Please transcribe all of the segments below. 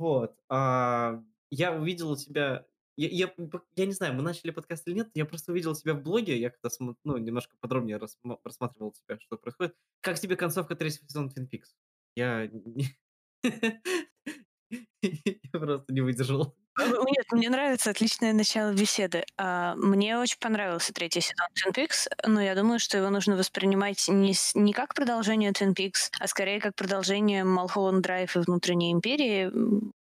Вот, а, я увидел тебя я я я не знаю, мы начали подкаст или нет, я просто увидел тебя в блоге, я когда смо ну, немножко подробнее рассма рассматривал тебя, что происходит. Как тебе концовка 3 сезона Twin Peaks? Я я просто не выдержал. Э, нет, мне нравится отличное начало беседы. А, мне очень понравился третий сезон Twin Peaks, но я думаю, что его нужно воспринимать не, с, не как продолжение Twin Peaks, а скорее как продолжение Малхолланд Драйв и Внутренней Империи.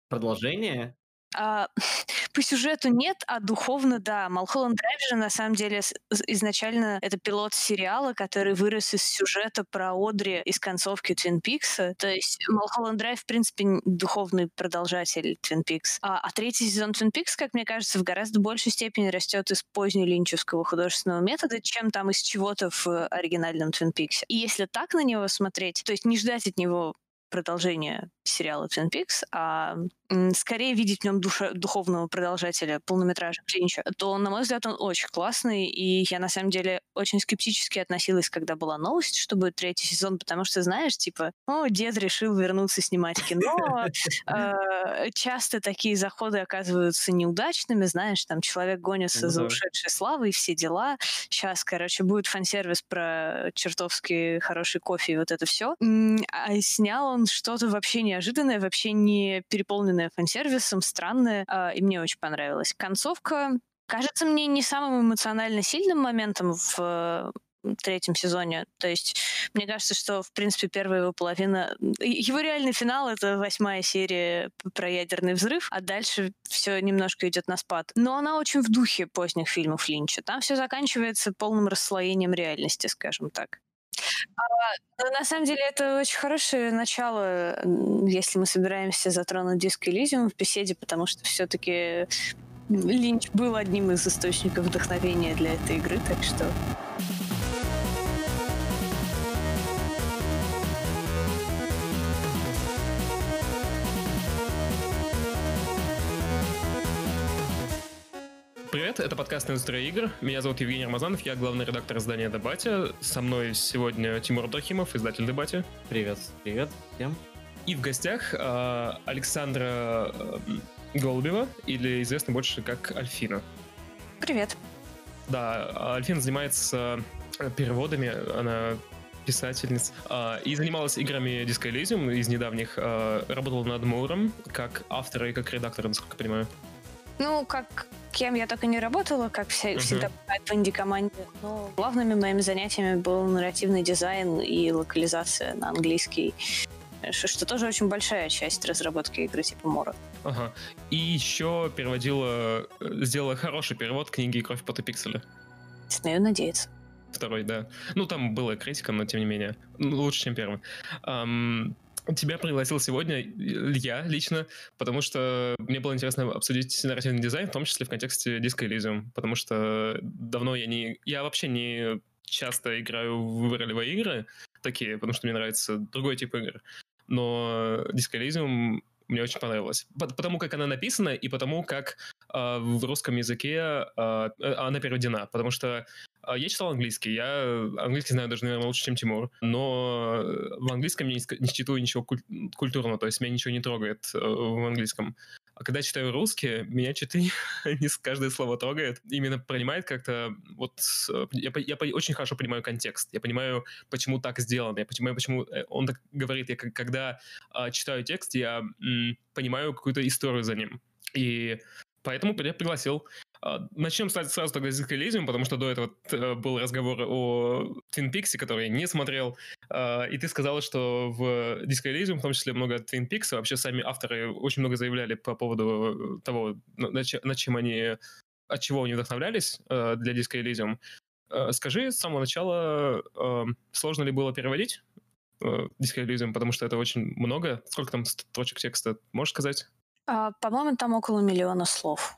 Продолжение? А, по сюжету нет, а духовно да. Малхолланд Драйв же на самом деле изначально это пилот сериала, который вырос из сюжета про Одри из концовки Твин Пикса. То есть Малхолланд Драйв, в принципе, духовный продолжатель Твин Пикс. А, а третий сезон Твин Пикс, как мне кажется, в гораздо большей степени растет из позднелинчевского художественного метода, чем там из чего-то в оригинальном Твин Пиксе. И если так на него смотреть, то есть не ждать от него продолжения сериала Twin Peaks, а скорее видеть в нем душа, духовного продолжателя полнометража Клинча, то, на мой взгляд, он очень классный, и я, на самом деле, очень скептически относилась, когда была новость, что будет третий сезон, потому что, знаешь, типа, о, дед решил вернуться снимать кино, а, часто такие заходы оказываются неудачными, знаешь, там человек гонится за ушедшей славой, все дела. Сейчас, короче, будет фан-сервис про чертовски хороший кофе и вот это все. А снял он что-то вообще не неожиданное, вообще не переполненное фан-сервисом, странное, э, и мне очень понравилось. Концовка кажется мне не самым эмоционально сильным моментом в третьем сезоне. То есть мне кажется, что, в принципе, первая его половина... Его реальный финал — это восьмая серия про ядерный взрыв, а дальше все немножко идет на спад. Но она очень в духе поздних фильмов Линча. Там все заканчивается полным расслоением реальности, скажем так. А, на самом деле это очень хорошее начало, если мы собираемся затронуть диск Elysium в беседе, потому что все-таки Линч был одним из источников вдохновения для этой игры, так что Привет, это подкаст «Индустрия игр». Меня зовут Евгений Рамазанов, я главный редактор издания «Дебате». Со мной сегодня Тимур Трохимов, издатель «Дебате». Привет, привет всем. И в гостях э, Александра э, Голубева, или известна больше как Альфина. Привет. Да, Альфина занимается переводами, она писательница, э, и занималась играми Disco Elysium из недавних, э, работала над Муром как автор и как редактор, насколько я понимаю. Ну, как кем я и не работала, как вся, uh-huh. всегда в инди-команде. Но главными моими занятиями был нарративный дизайн и локализация на английский что тоже очень большая часть разработки игры типа Мора. Ага. И еще переводила, сделала хороший перевод книги «Кровь пота пикселя». Смею надеяться. Второй, да. Ну, там была критика, но тем не менее. Лучше, чем первый. Um, тебя пригласил сегодня я лично, потому что мне было интересно обсудить нарративный дизайн, в том числе в контексте Disco Elysium, потому что давно я не... Я вообще не часто играю в ролевые игры такие, потому что мне нравится другой тип игр. Но Disco Elysium мне очень понравилось. Потому как она написана и потому как э, в русском языке э, она переведена. Потому что а, я читал английский, я английский знаю даже, наверное, лучше, чем Тимур, но в английском я не, читаю ничего культурного, то есть меня ничего не трогает э, в английском. А когда читаю русский, меня что-то не каждое слово трогает. Именно принимает как-то... Вот э, я, я очень хорошо понимаю контекст. Я понимаю, почему так сделано. Я понимаю, почему э, он так говорит. Я когда а, читаю текст, я м, понимаю какую-то историю за ним. И поэтому я пригласил. А, начнем сразу тогда с Elysium, потому что до этого э, был разговор о Twin Peaks, который я не смотрел, а, и ты сказала, что в Disco Elysium в том числе много Twin Peaks, вообще сами авторы очень много заявляли по поводу того, над чем они, от чего они вдохновлялись э, для Disco Elysium. Э, скажи с самого начала, сложно ли было переводить Disco Elysium, потому что это очень много. Сколько там строчек текста, можешь сказать? А, по-моему, там около миллиона слов.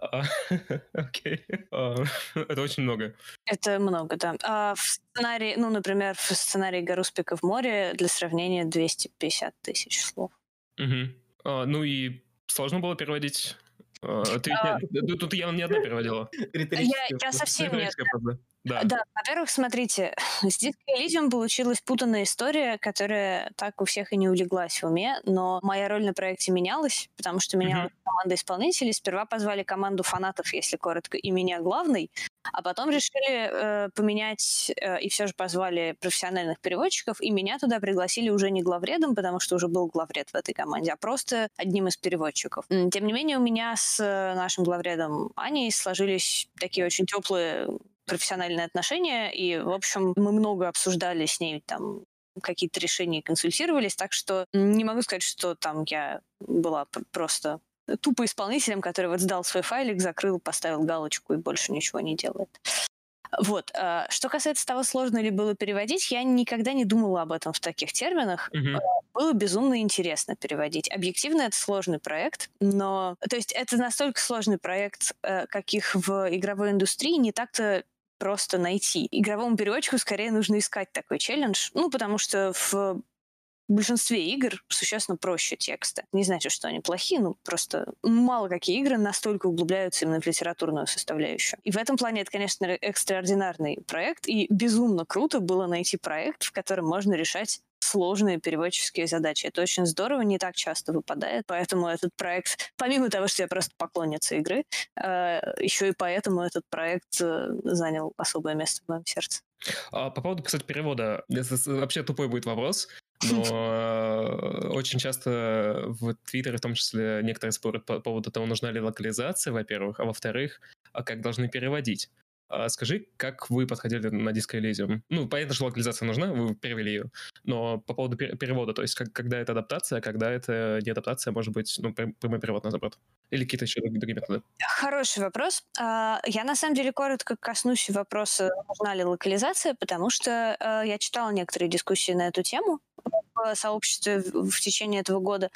А, окей. А, это очень много. Это много, да. А в сценарии, ну, например, в сценарии «Гаруспика в море» для сравнения 250 тысяч слов. Угу. Ну и сложно было переводить? Ты, а... Тут явно не одна переводила. Я, я совсем не одна. Да. Да, во-первых, смотрите, с Disco Elysium получилась путанная история, которая так у всех и не улеглась в уме, но моя роль на проекте менялась, потому что менялась Мгм. команда исполнителей. Сперва позвали команду фанатов, если коротко, и меня главный, а потом решили э, поменять э, и все же позвали профессиональных переводчиков, и меня туда пригласили уже не главредом, потому что уже был главред в этой команде, а просто одним из переводчиков. Тем не менее, у меня с э, нашим главредом Аней сложились такие очень теплые профессиональные отношения, и, в общем, мы много обсуждали с ней там какие-то решения консультировались, так что не могу сказать, что там я была просто тупо исполнителем, который вот сдал свой файлик, закрыл, поставил галочку и больше ничего не делает. Вот. а, Что касается того, сложно ли было переводить, я никогда не думала об этом в таких терминах. Мгм. Было безумно интересно переводить. Объективно это сложный проект, но... То есть это настолько сложный проект, э, каких в игровой индустрии не так-то просто найти. Игровому переводчику скорее нужно искать такой челлендж, ну, потому что в большинстве игр существенно проще текста. Не значит, что они плохие, ну, просто мало какие игры настолько углубляются именно в литературную составляющую. И в этом плане это, конечно, экстраординарный проект, и безумно круто было найти проект, в котором можно решать сложные переводческие задачи. Это очень здорово, не так часто выпадает, поэтому этот проект, помимо того, что я просто поклонница игры, э, еще и поэтому этот проект э, занял особое место в моем сердце. А по поводу, кстати, перевода. Это вообще тупой будет вопрос, но э, очень часто в Твиттере, в том числе, некоторые спорят по поводу того, нужна ли локализация, во-первых, а во-вторых, а как должны переводить. А Скажи, как вы подходили на Disco Elysium? Ну, понятно, что локализация нужна, вы перевели ее, но по поводу пер- перевода, то есть как, когда это адаптация, а когда это не адаптация, может быть, ну, прям- прямой перевод наоборот. Или какие-то еще друг- другие методы. Хороший вопрос. А, Я на самом деле коротко коснусь вопроса, нужна ли локализация, потому что я читала некоторые дискуссии на эту тему в сообществе в течение этого года.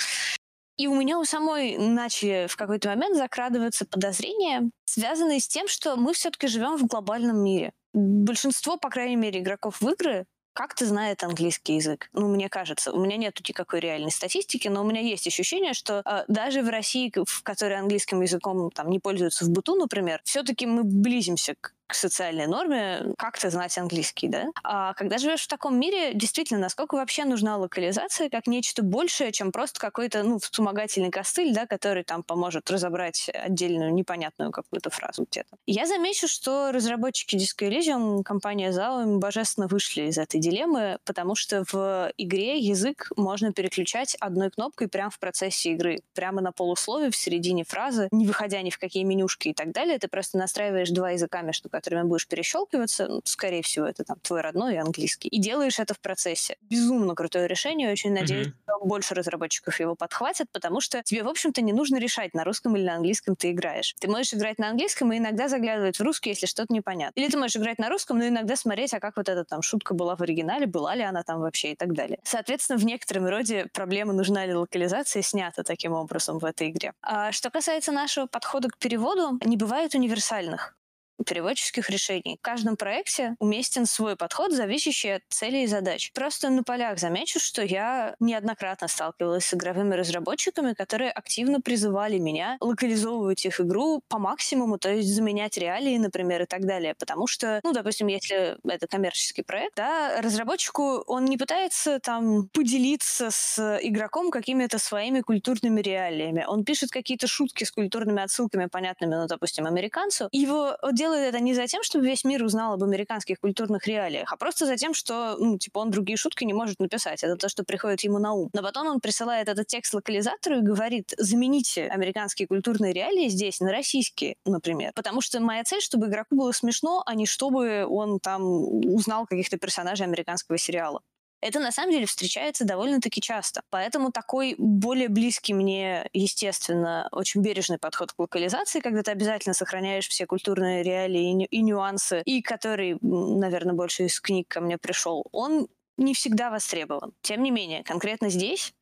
И у меня у самой начали в какой-то момент закрадываться подозрения, связанные с тем, что мы все-таки живем в глобальном мире. Большинство, по крайней мере, игроков в игры как-то знает английский язык. Ну, мне кажется. У меня нет никакой реальной статистики, но у меня есть ощущение, что э, даже в России, в которой английским языком там не пользуются в быту, например, все-таки мы близимся к к социальной норме как-то знать английский, да? А когда живешь в таком мире, действительно, насколько вообще нужна локализация как нечто большее, чем просто какой-то, ну, вспомогательный костыль, да, который там поможет разобрать отдельную непонятную какую-то фразу где-то. Я замечу, что разработчики Disco Elysium, компания ZAO, божественно вышли из этой дилеммы, потому что в игре язык можно переключать одной кнопкой прямо в процессе игры, прямо на полуслове, в середине фразы, не выходя ни в какие менюшки и так далее. Ты просто настраиваешь два языка, между которыми будешь перещелкиваться, ну, скорее всего, это там твой родной и английский, и делаешь это в процессе. Безумно крутое решение, очень надеюсь, Мгм. что больше разработчиков его подхватят, потому что тебе, в общем-то, не нужно решать, на русском или на английском ты играешь. Ты можешь играть на английском и иногда заглядывать в русский, если что-то непонятно. Или ты можешь играть на русском, но иногда смотреть, а как вот эта там шутка была в оригинале, была ли она там вообще и так далее. Соответственно, в некотором роде проблема, нужна ли локализация, снята таким образом в этой игре. А что касается нашего подхода к переводу, не бывает универсальных переводческих решений. В каждом проекте уместен свой подход, зависящий от целей и задач. Просто на полях замечу, что я неоднократно сталкивалась с игровыми разработчиками, которые активно призывали меня локализовывать их игру по максимуму, то есть заменять реалии, например, и так далее. Потому что, ну, допустим, если это коммерческий проект, да, разработчику он не пытается там поделиться с игроком какими-то своими культурными реалиями. Он пишет какие-то шутки с культурными отсылками, понятными, ну, допустим, американцу. Его делает это не за тем, чтобы весь мир узнал об американских культурных реалиях, а просто за тем, что, ну, типа, он другие шутки не может написать. Это то, что приходит ему на ум. Но потом он присылает этот текст локализатору и говорит, замените американские культурные реалии здесь на российские, например. Потому что моя цель, чтобы игроку было смешно, а не чтобы он там узнал каких-то персонажей американского сериала. Это на самом деле встречается довольно-таки часто. Поэтому такой более близкий мне, естественно, очень бережный подход к локализации, когда ты обязательно сохраняешь все культурные реалии и, ню- и нюансы, и который, наверное, больше из книг ко мне пришел, он не всегда востребован. Тем не менее, конкретно здесь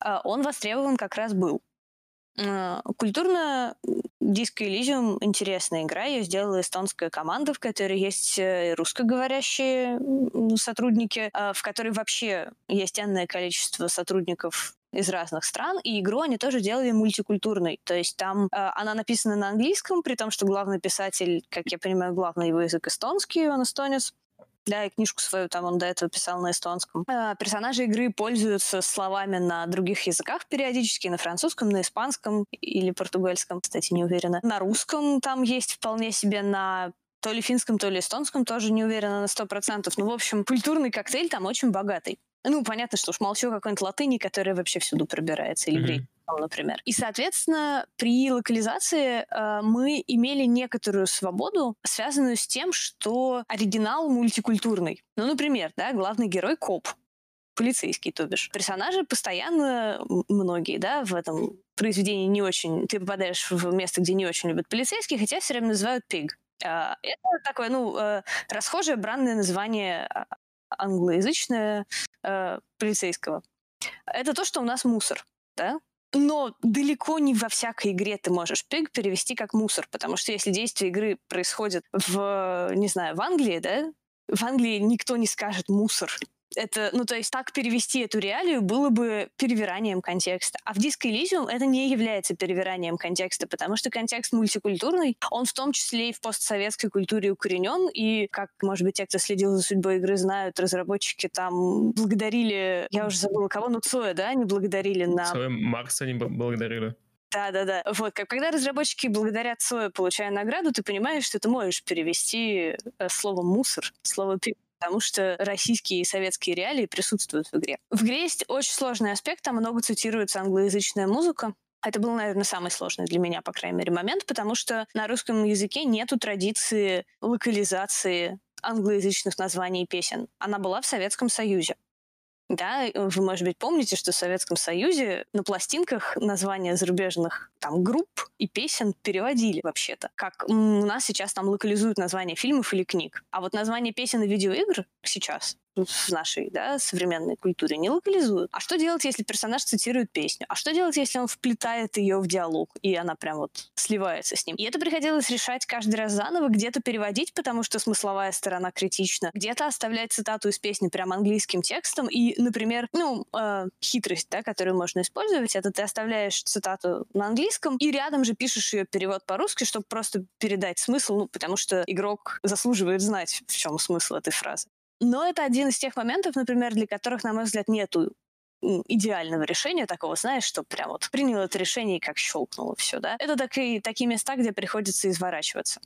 а, он востребован как раз был. А, Культурно Disco Elysium интересная игра. Ее сделала эстонская команда, в которой есть э, русскоговорящие сотрудники, а, в которой вообще есть энное количество сотрудников из разных стран, и игру они тоже делали мультикультурной. То есть там э, она написана на английском, при том, что главный писатель, как я понимаю, главный его язык эстонский, он эстонец. Да, и книжку свою там он до этого писал на эстонском. Э, персонажи игры пользуются словами на других языках периодически, на французском, на испанском или португальском, кстати, не уверена. На русском там есть вполне себе на то ли финском, то ли эстонском, тоже не уверена на сто процентов. Ну, в общем, культурный коктейль там очень богатый. Ну, понятно, что уж молчу какой-нибудь латыни, которая вообще всюду пробирается, или mm-hmm. например. И, соответственно, при локализации э, мы имели некоторую свободу, связанную с тем, что оригинал мультикультурный. Ну, например, да, главный герой коп, полицейский, то бишь. Персонажи постоянно, многие, да, в этом произведении не очень... Ты попадаешь в место, где не очень любят полицейских, хотя все время называют пиг. А, это такое, ну, э, расхожее бранное название а, англоязычное э, полицейского. Это то, что у нас мусор, да? Но далеко не во всякой игре ты можешь пиг перевести как мусор, потому что если действие игры происходит в, не знаю, в Англии, да, в Англии никто не скажет мусор это, ну, то есть так перевести эту реалию было бы перевиранием контекста. А в Disco Elysium это не является перевиранием контекста, потому что контекст мультикультурный, он в том числе и в постсоветской культуре укоренен, и, как, может быть, те, кто следил за судьбой игры, знают, разработчики там благодарили, я уже забыла кого, ну, Цоя, да, они благодарили на... Цоя Маркса они благодарили. Да, да, да. Вот, как, когда разработчики благодарят Цоя, получая награду, ты понимаешь, что ты можешь перевести э, слово мусор, слово пик потому что российские и советские реалии присутствуют в игре. В игре есть очень сложный аспект, там много цитируется англоязычная музыка, это был, наверное, самый сложный для меня, по крайней мере, момент, потому что на русском языке нету традиции локализации англоязычных названий песен. Она была в Советском Союзе. Да, вы, может быть, помните, что в Советском Союзе на пластинках названия зарубежных там групп и песен переводили вообще-то. Как у нас сейчас там локализуют названия фильмов или книг. А вот название песен и видеоигр сейчас в нашей да, современной культуре не локализуют. А что делать, если персонаж цитирует песню? А что делать, если он вплетает ее в диалог, и она прям вот сливается с ним? И это приходилось решать каждый раз заново, где-то переводить, потому что смысловая сторона критична, где-то оставлять цитату из песни прям английским текстом. И, например, ну, э, хитрость, да, которую можно использовать, это ты оставляешь цитату на английском и рядом же пишешь ее перевод по-русски, чтобы просто передать смысл, ну, потому что игрок заслуживает знать, в чем смысл этой фразы. Но это один из тех моментов, например, для которых, на мой взгляд, нету идеального решения такого, знаешь, что прям вот принял это решение и как щелкнуло все, да. Это такие, такие места, где приходится изворачиваться.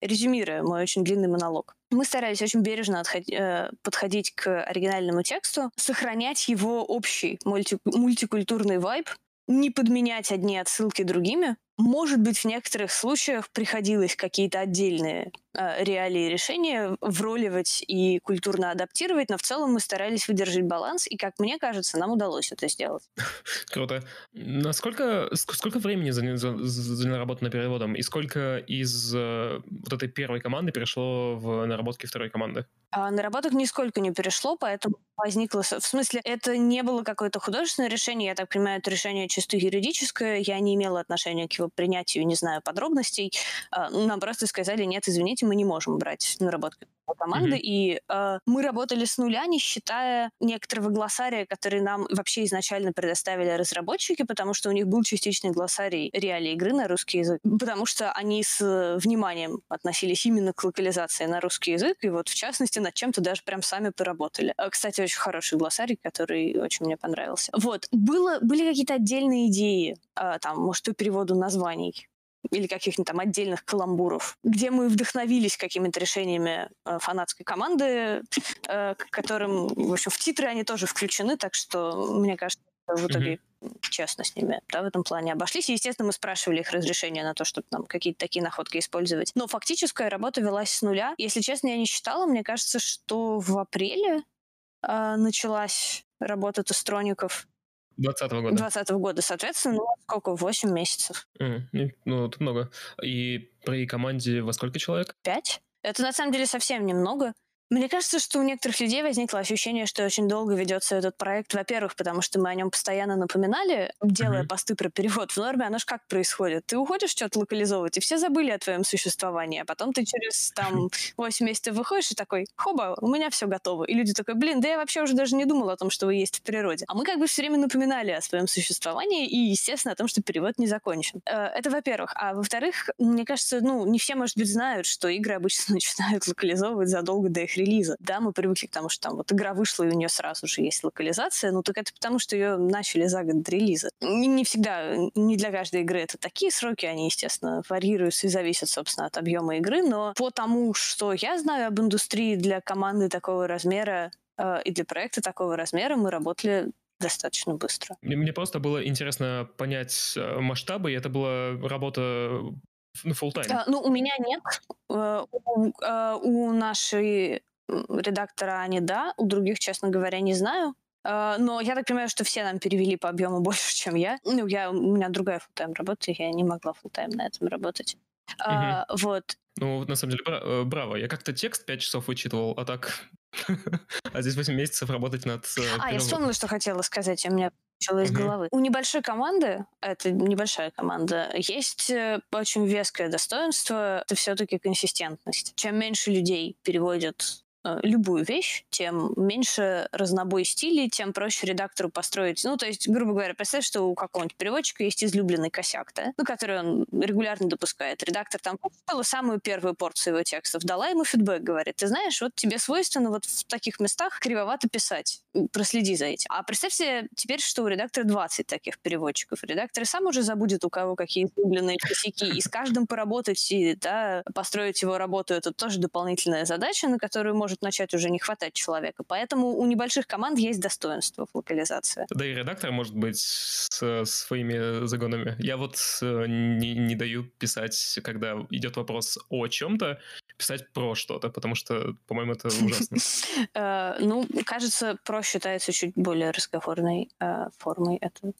Резюмируя мой очень длинный монолог. Мы старались очень бережно отходи, э, подходить к оригинальному тексту, сохранять его общий мульти, мультикультурный вайб, не подменять одни отсылки другими. Может быть, в некоторых случаях приходилось какие-то отдельные э, реалии решения вроливать и культурно адаптировать, но в целом мы старались выдержать баланс, и, как мне кажется, нам удалось это сделать. Круто. Насколько сколько времени заняла работа над переводом, и сколько из э, вот этой первой команды перешло в наработки второй команды? А наработок нисколько не перешло, поэтому возникло... В смысле, это не было какое-то художественное решение, я так понимаю, это решение чисто юридическое, я не имела отношения к его принятию, не знаю подробностей. А, нам просто сказали, нет, извините, мы не можем брать наработки команды, mm-hmm. и э, мы работали с нуля, не считая некоторого глоссария, который нам вообще изначально предоставили разработчики, потому что у них был частичный глоссарий реалий игры на русский язык, потому что они с вниманием относились именно к локализации на русский язык, и вот в частности над чем-то даже прям сами поработали. А, кстати, очень хороший глоссарий, который очень мне понравился. Вот. Было, были какие-то отдельные идеи, э, там, может, по переводу названий или каких-нибудь там отдельных каламбуров, где мы вдохновились какими-то решениями э, фанатской команды, э, к которым, в общем, в титры они тоже включены, так что, мне кажется, в итоге mm-hmm. честно с ними да, в этом плане обошлись. И, естественно, мы спрашивали их разрешения на то, чтобы нам какие-то такие находки использовать. Но фактическая работа велась с нуля. Если честно, я не считала. Мне кажется, что в апреле э, началась работа тестроников. 20 -го года. 20 -го года, соответственно, ну, сколько, 8 месяцев. Mm, ну, это много. И при команде во сколько человек? Пять. Это, на самом деле, совсем немного. Мне кажется, что у некоторых людей возникло ощущение, что очень долго ведется этот проект. Во-первых, потому что мы о нем постоянно напоминали, делая mm-hmm. посты про перевод в норме. Оно же как происходит? Ты уходишь что-то локализовывать, и все забыли о твоем существовании. А потом ты через там 8 месяцев выходишь и такой, хоба, у меня все готово. И люди такой, блин, да я вообще уже даже не думал о том, что вы есть в природе. А мы как бы все время напоминали о своем существовании и, естественно, о том, что перевод не закончен. Э, это во-первых. А во-вторых, мне кажется, ну, не все, может быть, знают, что игры обычно начинают локализовывать задолго до их релиза. Да, мы привыкли к тому, что там вот игра вышла, и у нее сразу же есть локализация, ну так это потому, что ее начали за год до релиза. Не, не всегда, не для каждой игры это такие сроки, они, естественно, варьируются и зависят, собственно, от объема игры, но по тому, что я знаю об индустрии для команды такого размера э, и для проекта такого размера, мы работали достаточно быстро. Мне, мне просто было интересно понять э, масштабы, и это была работа ну, full time. А, ну, у меня нет. Э, у, э, у нашей редактора Ани да, у других, честно говоря, не знаю. А, но я так понимаю, что все нам перевели по объему больше, чем я. Ну, я, у меня другая full работа, я не могла full на этом работать. Угу. А, вот. Ну, на самом деле, бра- браво. Я как-то текст 5 часов вычитывал, а так... а здесь 8 месяцев работать над... Э, а, я вспомнила, что хотела сказать, у меня начало из головы. У небольшой команды, это небольшая команда, есть э, очень веское достоинство, это все-таки консистентность. Чем меньше людей переводят любую вещь, тем меньше разнобой стилей, тем проще редактору построить. Ну, то есть, грубо говоря, представь, что у какого-нибудь переводчика есть излюбленный косяк, да, ну, который он регулярно допускает. Редактор там купила самую первую порцию его текстов, дала ему фидбэк, говорит, ты знаешь, вот тебе свойственно вот в таких местах кривовато писать, проследи за этим. А представь себе теперь, что у редактора 20 таких переводчиков. Редактор сам уже забудет, у кого какие излюбленные косяки, и с каждым поработать и, да, построить его работу, это тоже дополнительная задача, на которую может может начать уже не хватать человека. Поэтому у небольших команд есть достоинство в локализации. Да и редактор может быть с своими загонами. Я вот э, не, не даю писать, когда идет вопрос о чем-то, писать про что-то, потому что, по-моему, это ужасно. Э, ну, кажется, про считается чуть более разговорной э, формой этого.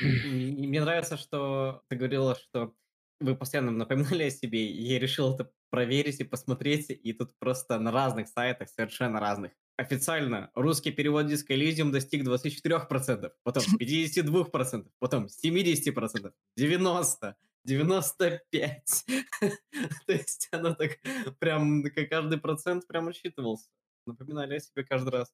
Мне нравится, что ты говорила, что вы постоянно напоминали о себе, и я решил это проверить и посмотреть, и тут просто на разных сайтах, совершенно разных. Официально русский перевод диска Elysium достиг 24%, потом 52%, потом 70%, 90%, 95. То есть оно так прям, каждый процент прям рассчитывался. Напоминали о себе каждый раз.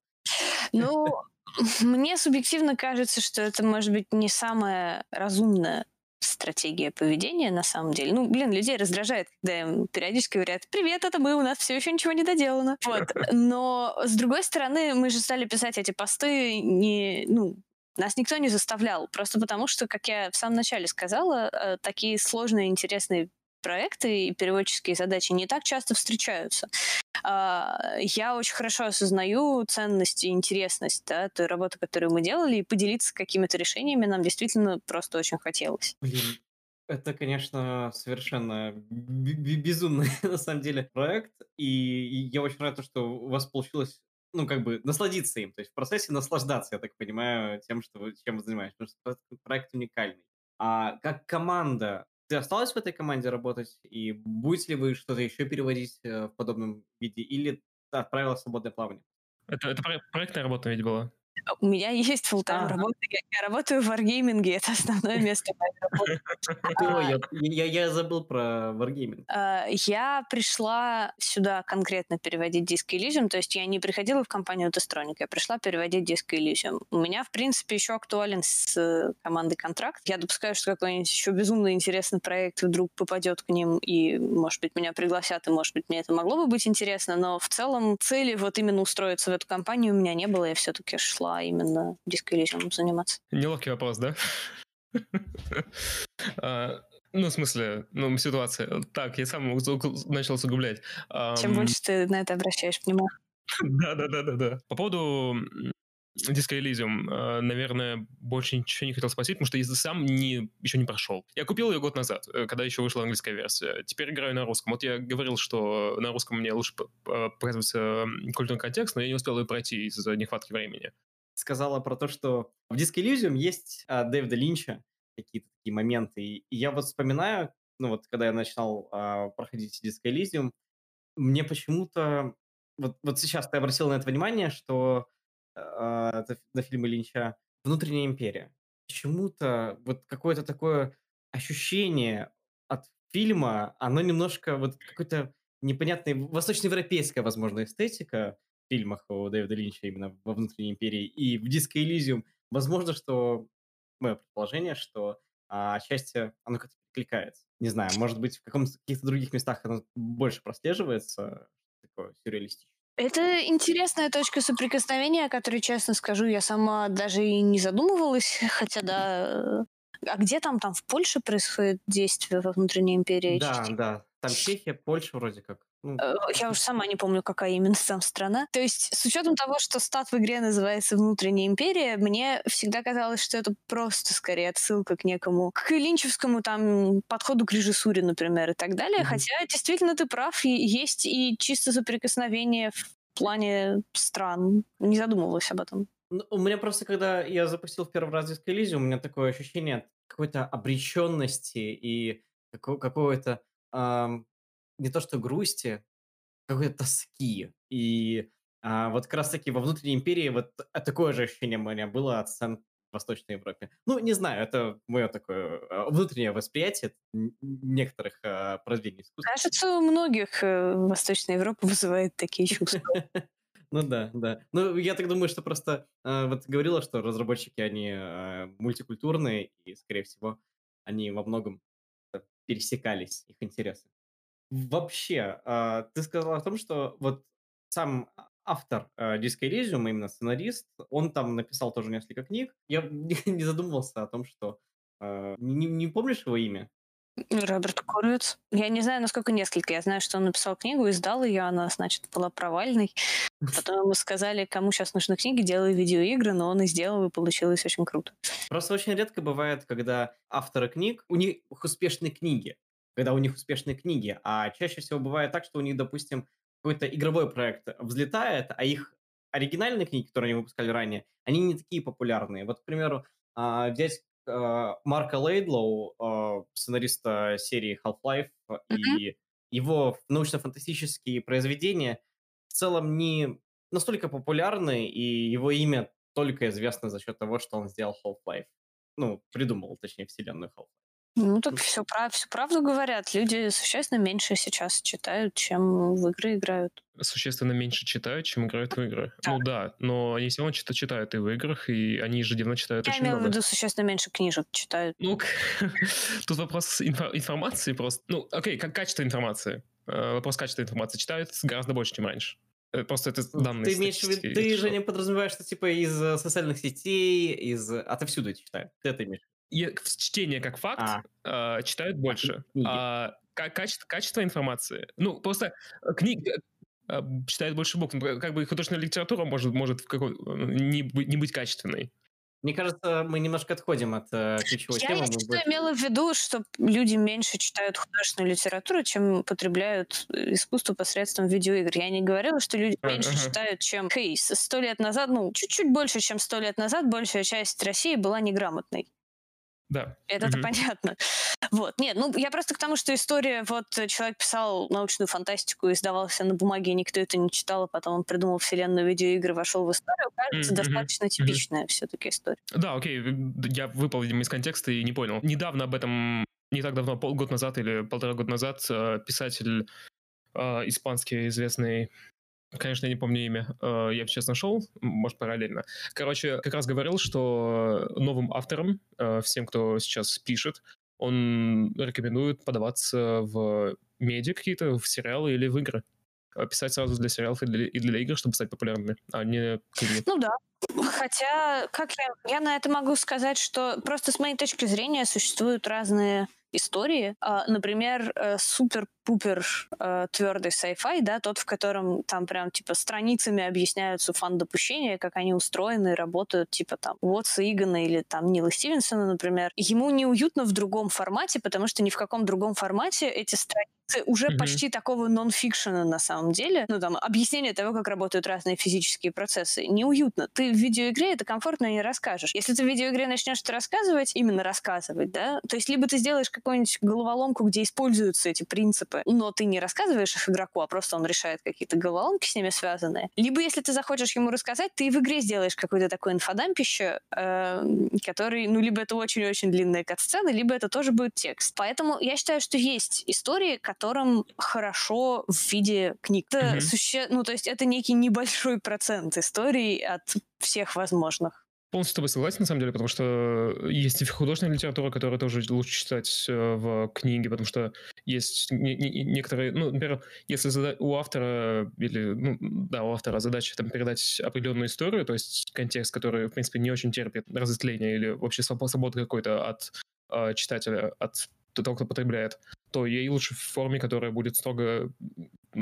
Ну, мне субъективно кажется, что это может быть не самое разумное стратегия поведения на самом деле. Ну, блин, людей раздражает, когда им периодически говорят, привет, это мы, у нас все еще ничего не доделано. Вот. Но, с другой стороны, мы же стали писать эти посты не, ну, нас никто не заставлял, просто потому что, как я в самом начале сказала, э, такие сложные, интересные проекты и переводческие задачи не так часто встречаются. А, я очень хорошо осознаю ценность и интересность да, той работы, которую мы делали, и поделиться какими-то решениями нам действительно просто очень хотелось. Блин, это, конечно, совершенно безумный, на самом деле, проект, и я очень рад, что у вас получилось ну, как бы насладиться им, то есть в процессе наслаждаться, я так понимаю, тем, что вы, чем вы занимаетесь, потому что проект уникальный. А как команда, ты осталась в этой команде работать? И будете ли вы что-то еще переводить э, в подобном виде? Или отправила свободное плавание? Это, это проектная работа ведь была? У меня есть full-time работа. Я, я работаю в Wargaming, это основное место моей работы. Я, я, забыл про. А, я пришла сюда конкретно переводить диск Elysium, то есть я не приходила в компанию Testronic, я пришла переводить диск Elysium. У меня, в принципе, еще актуален с э, командой контракт. Я допускаю, что какой-нибудь еще безумно интересный проект вдруг попадет к ним, и, может быть, меня пригласят, и, может быть, мне это могло бы быть интересно, но в целом цели вот именно устроиться в эту компанию у меня не было, я все-таки шла а именно дисколизмом заниматься. Неловкий вопрос, да? А, ну, в смысле, ну, ситуация. Так, я сам начал загублять. Чем больше ты на это обращаешь внимание. Да, да, да, да, да. По поводу Disco Elysium, э, наверное, больше ничего не хотел спросить, потому что я сам не, еще не прошел. Я купил ее год назад, э, когда еще вышла английская версия. Теперь играю на русском. Вот я говорил, что на русском мне лучше показывается культурный контекст, но я не успел ее пройти из-за нехватки времени сказала про то, что в Disco Elysium есть а, Дэвида Линча, какие-то такие моменты. И, я вот вспоминаю, ну вот, когда я начинал а, проходить Disco Elysium, мне почему-то вот, вот сейчас ты обратил на это внимание, что э, это на фильмы Линча «Внутренняя империя». Почему-то вот какое-то такое ощущение от фильма, оно немножко вот какой-то непонятный, восточноевропейская, возможно, эстетика фильмах у Дэвида Линча именно во «Внутренней империи» и в «Диско Элизиум». Возможно, что мое предположение, что а, отчасти оно как-то перекликается. Не знаю, может быть, в каких-то других местах оно больше прослеживается, такое сюрреалистичное. Это интересная точка соприкосновения, о которой, честно скажу, я сама даже и не задумывалась, хотя да. А где там, там в Польше происходит действие во внутренней империи? Да, да. Там Чехия, Польша вроде как. Ну, э, я уже сама не помню, какая именно там страна. То есть, с учетом того, что стат в игре называется «Внутренняя империя», мне всегда казалось, что это просто скорее отсылка к некому, к линчевскому там подходу к режиссуре, например, и так далее. Mm-hmm. Хотя, действительно, ты прав, есть и чисто соприкосновение в плане стран. Не задумывалась об этом. Ну, у меня просто, когда я запустил в первый раз Elysium, у меня такое ощущение какой-то обреченности и какого-то ам, не то что грусти, какой-то тоски. И а, вот как раз-таки во внутренней империи вот такое же ощущение у меня было от сцен в Восточной Европе. Ну, не знаю, это мое такое а, внутреннее восприятие некоторых а, произведений искусства. Кажется, у многих э, Восточная Европа вызывает такие чувства. Ну да, да. Ну, я так думаю, что просто э, вот говорила, что разработчики, они э, мультикультурные, и, скорее всего, они во многом пересекались, их интересы. Вообще, э, ты сказал о том, что вот сам автор э, Disco Elysium, именно сценарист, он там написал тоже несколько книг. Я не задумывался о том, что... Э, не, не помнишь его имя? Роберт Корвиц. Я не знаю, насколько несколько. Я знаю, что он написал книгу, издал ее, она, значит, была провальной. Потом ему сказали, кому сейчас нужны книги, делай видеоигры, но он и сделал, и получилось очень круто. Просто очень редко бывает, когда авторы книг, у них успешные книги, когда у них успешные книги, а чаще всего бывает так, что у них, допустим, какой-то игровой проект взлетает, а их оригинальные книги, которые они выпускали ранее, они не такие популярные. Вот, к примеру, а, взять а, Марка Лейдлоу, а, сценариста серии Half-Life, mm-hmm. и его научно-фантастические произведения в целом не настолько популярны, и его имя только известно за счет того, что он сделал Half-Life. Ну, придумал, точнее, вселенную Half-Life. Ну, так все, прав, все правду говорят. Люди существенно меньше сейчас читают, чем в игры играют. Существенно меньше читают, чем играют в игры. Да. Ну да, но они все равно читают и в играх, и они ежедневно читают Я очень много. Я имею в виду, существенно меньше книжек читают. Ну, тут вопрос информации просто. Ну, окей, как качество информации. Э, вопрос качества информации. Читают гораздо больше, чем раньше. Э, просто это данные Ты имеешь в виду, ты же не подразумеваешь, что типа из э, социальных сетей, из отовсюду читают. Ты это имеешь чтение как факт а. э, читают больше. А, качество, качество информации. Ну, просто э, книг э, читают больше букв. Как бы художественная литература может, может в какой, не, не быть качественной. Мне кажется, мы немножко отходим от э, ключевой я темы. Я больше... имела в виду, что люди меньше читают художественную литературу, чем потребляют э, искусство посредством видеоигр. Я не говорила, что люди а, меньше ага. читают, чем Кейс. Сто лет назад, ну, чуть-чуть больше, чем сто лет назад, большая часть России была неграмотной. Да. Это-то угу. понятно. Вот. Нет, ну я просто к тому, что история, вот человек писал научную фантастику, издавался на бумаге, никто это не читал, а потом он придумал вселенную видеоигры, вошел в историю, кажется, mm-hmm. достаточно типичная mm-hmm. все-таки история. Да, окей, я выпал, видимо, из контекста и не понял. Недавно об этом, не так давно, полгода назад или полтора года назад, э, писатель э, испанский известный Конечно, я не помню имя. Э, я сейчас нашел, может, параллельно. Короче, как раз говорил, что новым авторам, э, всем, кто сейчас пишет, он рекомендует подаваться в медиа какие-то, в сериалы или в игры. Э, писать сразу для сериалов и для, и для игр, чтобы стать популярными, а не. Ну да. Хотя, как я, я на это могу сказать, что просто с моей точки зрения существуют разные истории. А, например, э, супер-пупер э, твердый sci-fi, да, тот, в котором там прям типа страницами объясняются фан-допущения, как они устроены, работают, типа там Уотса Игана или там Нила Стивенсона, например. Ему неуютно в другом формате, потому что ни в каком другом формате эти страницы уже mm-hmm. почти такого нон-фикшена на самом деле. Ну, там, объяснение того, как работают разные физические процессы. Неуютно. Ты в видеоигре это комфортно не расскажешь. Если ты в видеоигре начнешь это рассказывать, именно рассказывать, да, то есть либо ты сделаешь какую-нибудь головоломку, где используются эти принципы принципы, но ты не рассказываешь их игроку, а просто он решает какие-то головоломки с ними связанные. Либо если ты захочешь ему рассказать, ты в игре сделаешь какой-то такой инфодампище, э, который, ну, либо это очень-очень длинная катсцена, либо это тоже будет текст. Поэтому я считаю, что есть истории, которым хорошо в виде книг. Это Мгм. суще... Ну, то есть это некий небольшой процент историй от всех возможных. Полностью с тобой согласен, на самом деле, потому что есть и художественная литература, которую тоже лучше читать э, в книге, потому что есть не- не- некоторые, ну, например, если у автора или, ну, да, у автора задача там передать определенную историю, то есть контекст, который, в принципе, не очень терпит разветвления или вообще своб- свободы какой-то от э, читателя, от того, кто потребляет, то ей лучше в форме, которая будет строго,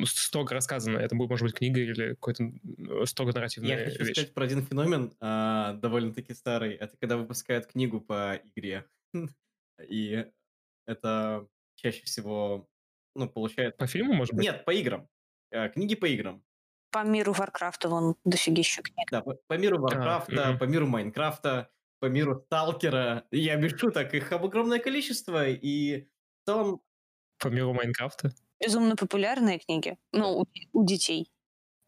строго рассказана. Это будет, может быть, книга или какой-то строго нарративная Я хочу вещь. сказать про один феномен, а, довольно-таки старый. Это когда выпускают книгу по игре. И это чаще всего, ну, получает... По фильму, может быть? Нет, по играм. Э, Книги по играм. По миру Warcraft а вон дофигища книг. Да, по, по миру Warcraft а, мгм. по миру Minecraft а, по миру Сталкера. Я без шуток, их огромное количество, и в целом... По миру Minecraft а? Безумно популярные книги. Ну, у, у детей.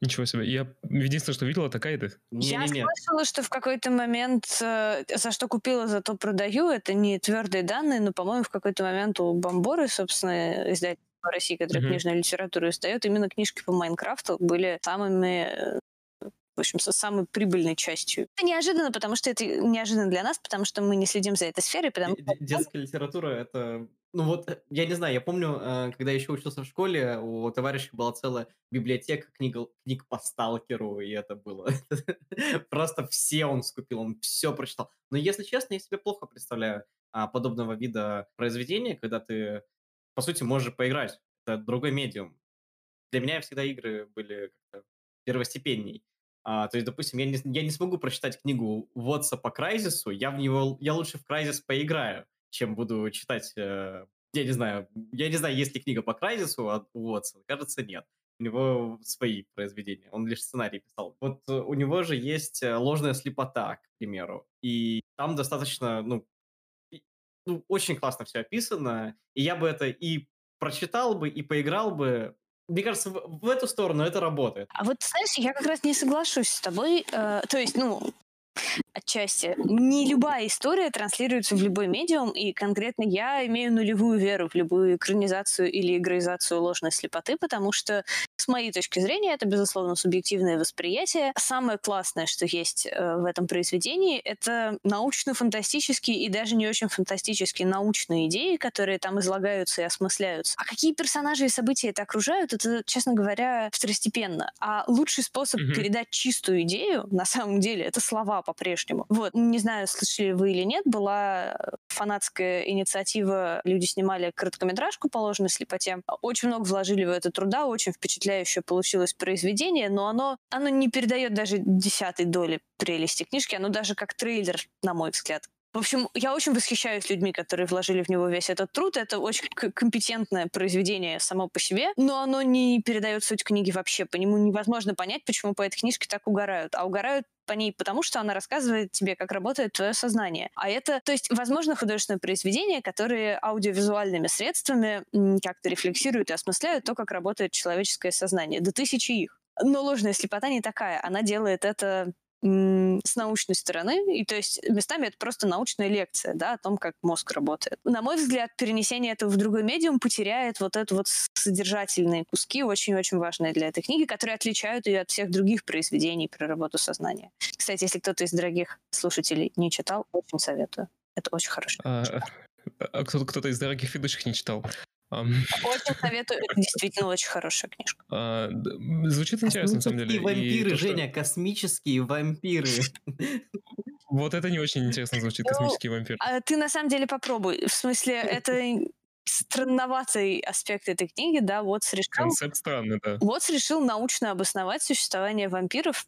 Ничего себе. Я единственное, что видел, это гайды. Я Не-не-не. слышала, что в какой-то момент э, за что купила, за то продаю. Это не твердые данные, но, по-моему, в какой-то момент у Бомборы, собственно, издательство России, которое Мгм. книжную литературу издает, именно книжки по Майнкрафту были самыми э, в общем, со самой прибыльной частью. Это неожиданно, потому что это неожиданно для нас, потому что мы не следим за этой сферой, потому Детская литература это. Ну вот, э, я не знаю, я помню, э, когда я еще учился в школе, у товарища была целая библиотека книг, книг по сталкеру, и это было. Просто все он скупил, он все прочитал. Но если честно, я себе плохо представляю а, подобного вида произведения, когда ты, по сути, можешь поиграть. Это другой медиум. Для меня всегда игры были как-то первостепенней. А, то есть, допустим, я не, я не смогу прочитать книгу Вотса по Крайзису, я в него, я лучше в Крайзис поиграю, чем буду читать, э, я не знаю, я не знаю, есть ли книга по Крайзису от Уотса, кажется, нет. У него свои произведения, он лишь сценарий писал. Вот э, у него же есть э, ложная слепота, к примеру, и там достаточно, ну, и- ну, очень классно все описано, и я бы это и прочитал бы, и поиграл бы. Мне кажется, в, в эту сторону это работает. А вот, знаешь, я как раз не соглашусь с тобой. э, то есть, ну, отчасти. Не любая история транслируется в любой медиум, и конкретно я имею нулевую веру в любую экранизацию или игроизацию ложной слепоты, потому что, с моей точки зрения, это, безусловно, субъективное восприятие. Самое классное, что есть э, в этом произведении, это научно-фантастические и даже не очень фантастические научные идеи, которые там излагаются и осмысляются. А какие персонажи и события это окружают, это, честно говоря, второстепенно. А лучший способ Мгм. передать чистую идею, на самом деле, это слова по-прежнему. Вот, не знаю, слышали вы или нет, была фанатская инициатива, люди снимали короткометражку по ложной слепоте. Очень много вложили в это труда, очень впечатляющее получилось произведение, но оно, оно не передает даже десятой доли прелести книжки, оно даже как трейлер, на мой взгляд. В общем, я очень восхищаюсь людьми, которые вложили в него весь этот труд. Это очень компетентное произведение само по себе, но оно не передает суть книги вообще. По нему невозможно понять, почему по этой книжке так угорают. А угорают по ней потому, что она рассказывает тебе, как работает твое сознание. А это, то есть, возможно, художественное произведение, которое аудиовизуальными средствами как-то рефлексирует и осмысляет то, как работает человеческое сознание. До тысячи их. Но ложная слепота не такая. Она делает это с научной стороны, и то есть местами это просто научная лекция, да, о том, как мозг работает. На мой взгляд, перенесение этого в другой медиум потеряет вот это вот содержательные куски, очень-очень важные для этой книги, которые отличают ее от всех других произведений про работу сознания. Кстати, если кто-то из дорогих слушателей не читал, очень советую. Это очень хорошо. А, а кто- кто-то из дорогих ведущих не читал. Ам, Очень советую. Это действительно очень хорошая книжка. а, Звучит интересно, на самом деле. Космические И вампиры, Женя, космические вампиры. Вот это не очень интересно звучит, Ну, космический вампир. А ты на самом деле попробуй. В смысле, это странноватый аспект этой книги, да, вот решил, Концепт странный, да. вот решил научно обосновать существование вампиров.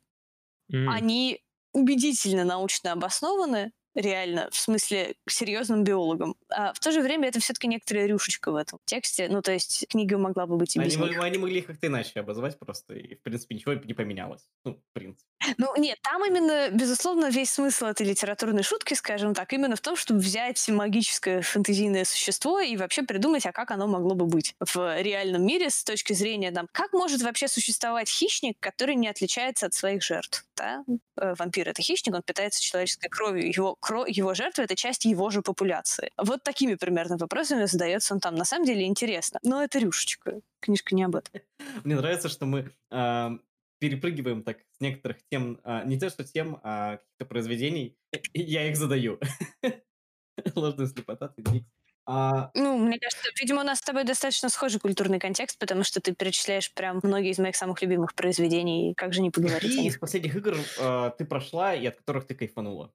Они убедительно научно обоснованы, реально, в смысле, серьезным биологом. А в то же время это все-таки некоторая рюшечка в этом тексте. Ну, то есть книга могла бы быть и без Они, них. они могли их как-то иначе обозвать просто, и, в принципе, ничего не поменялось. Ну, в принципе. Ну, нет, там именно, безусловно, весь смысл этой литературной шутки, скажем так, именно в том, чтобы взять магическое фэнтезийное существо и вообще придумать, а как оно могло бы быть в реальном мире с точки зрения, там, как может вообще существовать хищник, который не отличается от своих жертв, да? Э, Вампир — это хищник, он питается человеческой кровью, его, его жертва — это часть его же популяции. Вот такими примерно вопросами задается он там. На самом деле интересно. Но это рюшечка. Книжка не об этом. Мне нравится, что мы ам, перепрыгиваем так с некоторых тем, а, не то что тем, а каких-то произведений, я их задаю. Ложная слепота, ты Дикс. А, Ну, мне кажется, видимо, у нас с тобой достаточно схожий культурный контекст, потому что ты перечисляешь прям многие из моих самых любимых произведений. Как же не поговорить какие из них? последних игр а, ты прошла и от которых ты кайфанула?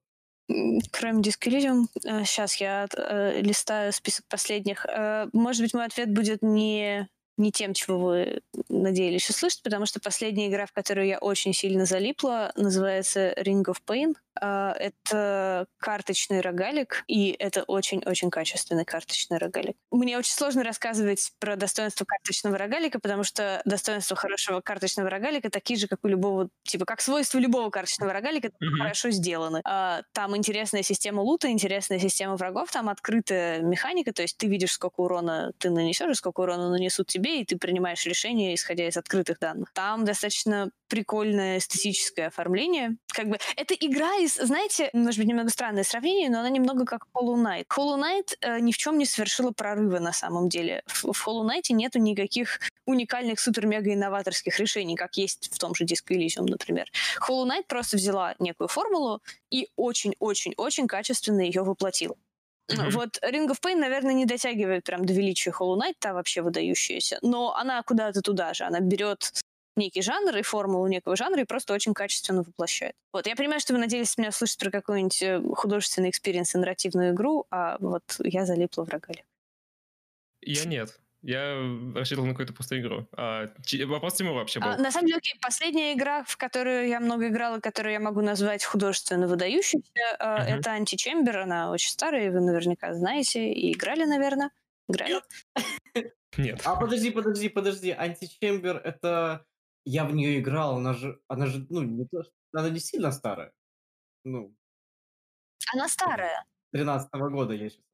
Кроме Disco Elysium, сейчас я э, листаю список последних. Э, может быть, мой ответ будет не, не тем, чего вы надеялись услышать, потому что последняя игра, в которую я очень сильно залипла, называется Ring of Pain. А, Это карточный рогалик, и это очень-очень качественный карточный рогалик. Мне очень сложно рассказывать про достоинство карточного рогалика, потому что достоинства хорошего карточного рогалика такие же, как у любого, типа, как свойства любого карточного рогалика, Мгм. хорошо сделаны. А, Там интересная система лута, интересная система врагов, там открытая механика, то есть ты видишь, сколько урона ты нанесешь, и сколько урона нанесут тебе, и ты принимаешь решение, исходя из открытых данных. Там достаточно прикольное эстетическое оформление. Как бы это игра из, знаете, может быть, немного странное сравнение, но она немного как Hollow Knight. Hollow Knight э, ни в чем не совершила прорыва на самом деле. В, в Hollow Knight нету никаких уникальных супер-мега-инноваторских решений, как есть в том же Disco Elysium, например. Hollow Knight просто взяла некую формулу и очень-очень-очень качественно ее воплотила. Мгм. Вот Ring of Pain, наверное, не дотягивает прям до величия Hollow Knight, та вообще выдающаяся, но она куда-то туда же. Она берет некий жанр и формулу некого жанра и просто очень качественно воплощает. Вот, я понимаю, что вы надеялись меня услышать про какой-нибудь э, художественный experience и нарративную игру, а вот я залипла в рогале. Я нет. Я рассчитывал на какую-то пустую игру. А, вопрос Тимура вообще был. А, на самом деле, окей, последняя игра, в которую я много играла, которую я могу назвать художественно выдающейся, Мгм. это Античембер. Она очень старая, вы наверняка знаете и играли, наверное. Играли? Нет. А подожди, подожди, подожди. Античембер это... Я в нее играл, она же, она же, ну, не то. Она не сильно старая. Ну, Она старая. 13 года я сейчас.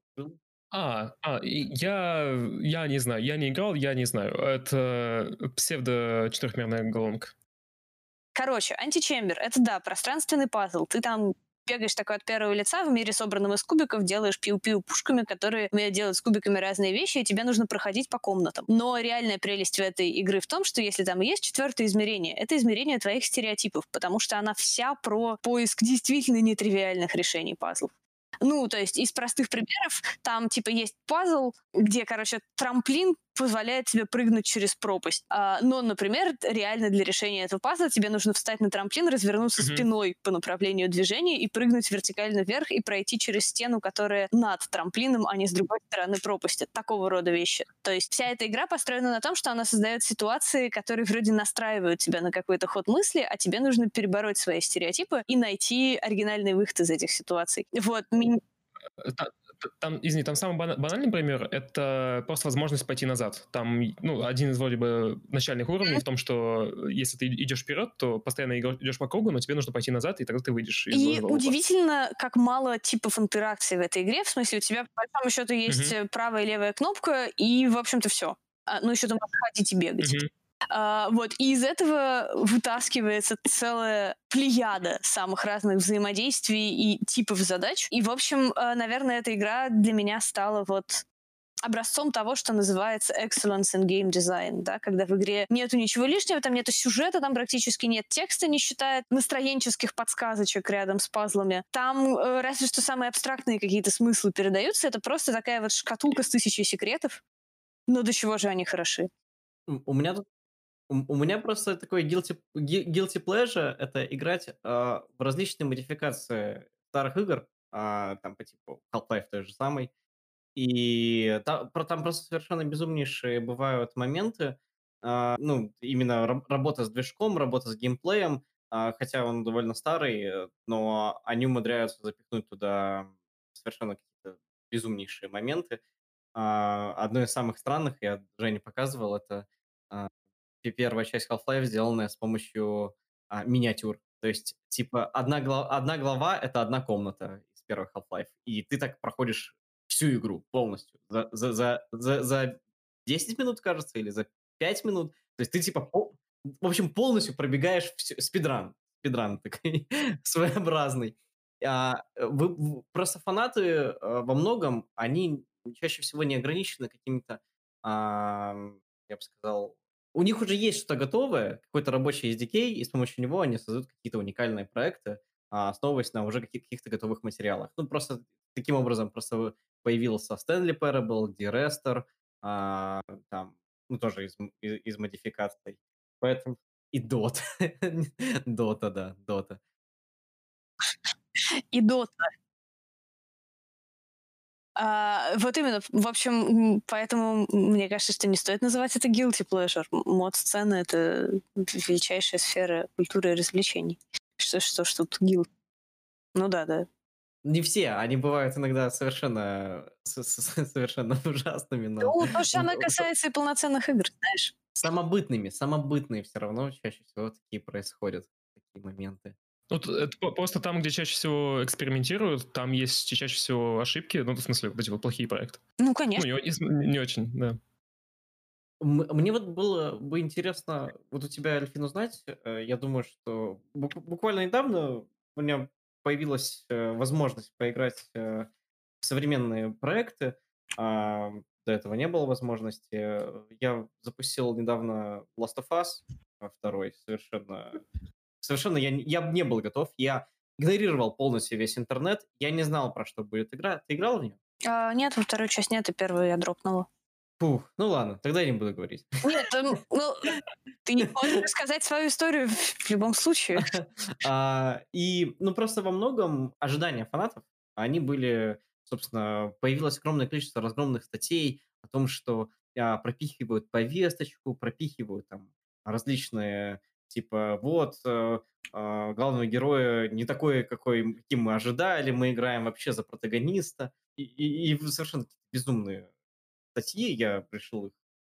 А, а, я, я не знаю, я не играл, я не знаю. Это псевдо четырехмерная головка. Короче, античембер — это, да, пространственный пазл. Ты там бегаешь такой от первого лица в мире, собранном из кубиков, делаешь пиу-пиу пушками, которые умеют делать с кубиками разные вещи, и тебе нужно проходить по комнатам. Но реальная прелесть в этой игры в том, что если там есть четвертое измерение, это измерение твоих стереотипов, потому что она вся про поиск действительно нетривиальных решений пазлов. Ну, то есть из простых примеров, там типа есть пазл, где, короче, трамплин позволяет тебе прыгнуть через пропасть. А, но, например, реально для решения этого пазла тебе нужно встать на трамплин, развернуться Мгм. спиной по направлению движения и прыгнуть вертикально вверх и пройти через стену, которая над трамплином, а не с другой стороны пропасти. Такого рода вещи. То есть вся эта игра построена на том, что она создает ситуации, которые вроде настраивают тебя на какой-то ход мысли, а тебе нужно перебороть свои стереотипы и найти оригинальный выход из этих ситуаций. Вот, Та- т- Там, извини, там самый бана- банальный пример — это просто возможность пойти назад. Там, ну, один из вроде бы начальных уровней в том, что если ты идешь вперед, то постоянно идешь по кругу, но тебе нужно пойти назад, и тогда ты выйдешь из И удивительно, как мало типов интеракции в этой игре. В смысле, у тебя, по большому счету, есть э, правая и левая кнопка, и, в общем-то, все. ну, еще ты можешь ходить и бегать. Мгм. А, вот, и из этого вытаскивается целая плеяда самых разных взаимодействий и типов задач. И, в общем, э, наверное, эта игра для меня стала вот образцом того, что называется excellence in game design, да, когда в игре нету ничего лишнего, там нету сюжета, там практически нет текста, не считая настроенческих подсказочек рядом с пазлами. Там э, разве что самые абстрактные какие-то смыслы передаются, это просто такая вот шкатулка с тысячей секретов, но до чего же они хороши. У меня тут у меня просто такой guilty, guilty pleasure это играть а, в различные модификации старых игр, а, там по типу Half-Life той же самой. И та- про- там просто совершенно безумнейшие бывают моменты. а, ну, именно раб- работа с движком, работа с геймплеем, а, хотя он довольно старый, э, но они умудряются запихнуть туда совершенно какие-то безумнейшие моменты. А, одно из самых странных, я Жене показывал, это первая часть Half-Life, сделанная с помощью а, миниатюр. То есть, типа, одна, глава, одна глава — это одна комната из первых Half-Life, и ты так проходишь всю игру полностью за, за, за, за, за 10 минут, кажется, или за 5 минут. То есть ты, типа, в общем, полностью пробегаешь все, спидран. Спидран такой своеобразный. А, вы, просто фанаты а, во многом, они чаще всего не ограничены какими-то, а, я бы сказал, у них уже есть что-то готовое, какой-то рабочий SDK, и с помощью него они создают какие-то уникальные проекты, а, основываясь на уже каких-то готовых материалах. Ну, просто таким образом просто появился Stanley Parable, D-Rester, а, там, ну, тоже из, из, из модификаций. Поэтому и Dota. Dota, да, Dota. И Dota. А, вот именно. В общем, поэтому мне кажется, что не стоит называть это guilty pleasure. Мод-сцена — это величайшая сфера культуры и развлечений. Что, что что тут guilt? Ну да, да. Не все, они бывают иногда совершенно, совершенно ужасными. Но... Ну, то же самое касается и полноценных игр, знаешь. Самобытными, самобытные все равно чаще всего такие происходят, такие моменты. Ну, это просто там, где чаще всего экспериментируют, там есть чаще всего ошибки, ну, в смысле, вот эти вот плохие проекты. Ну, конечно. Ну, не, не очень, да. Мне вот было бы интересно, вот у тебя, Альфин, узнать, э, я думаю, что буквально недавно у меня появилась э, возможность поиграть э, в современные проекты, а до этого не было возможности. Я запустил недавно Last of Us, второй, совершенно совершенно я, я не был готов. Я игнорировал полностью весь интернет. Я не знал, про что будет игра. Ты играл в нее? А, нет, во вторую часть нет, и первую я дропнула. Фух, ну ладно, тогда я не буду говорить. Нет, ну, ты не можешь рассказать свою историю в любом случае. А, и, ну, просто во многом ожидания фанатов, они были, собственно, появилось огромное количество разгромных статей о том, что а, пропихивают повесточку, пропихивают там различные Типа, вот, э, э, главного героя не такой, какой, каким мы ожидали, мы играем вообще за протагониста. И, и, и совершенно безумные статьи, я решил их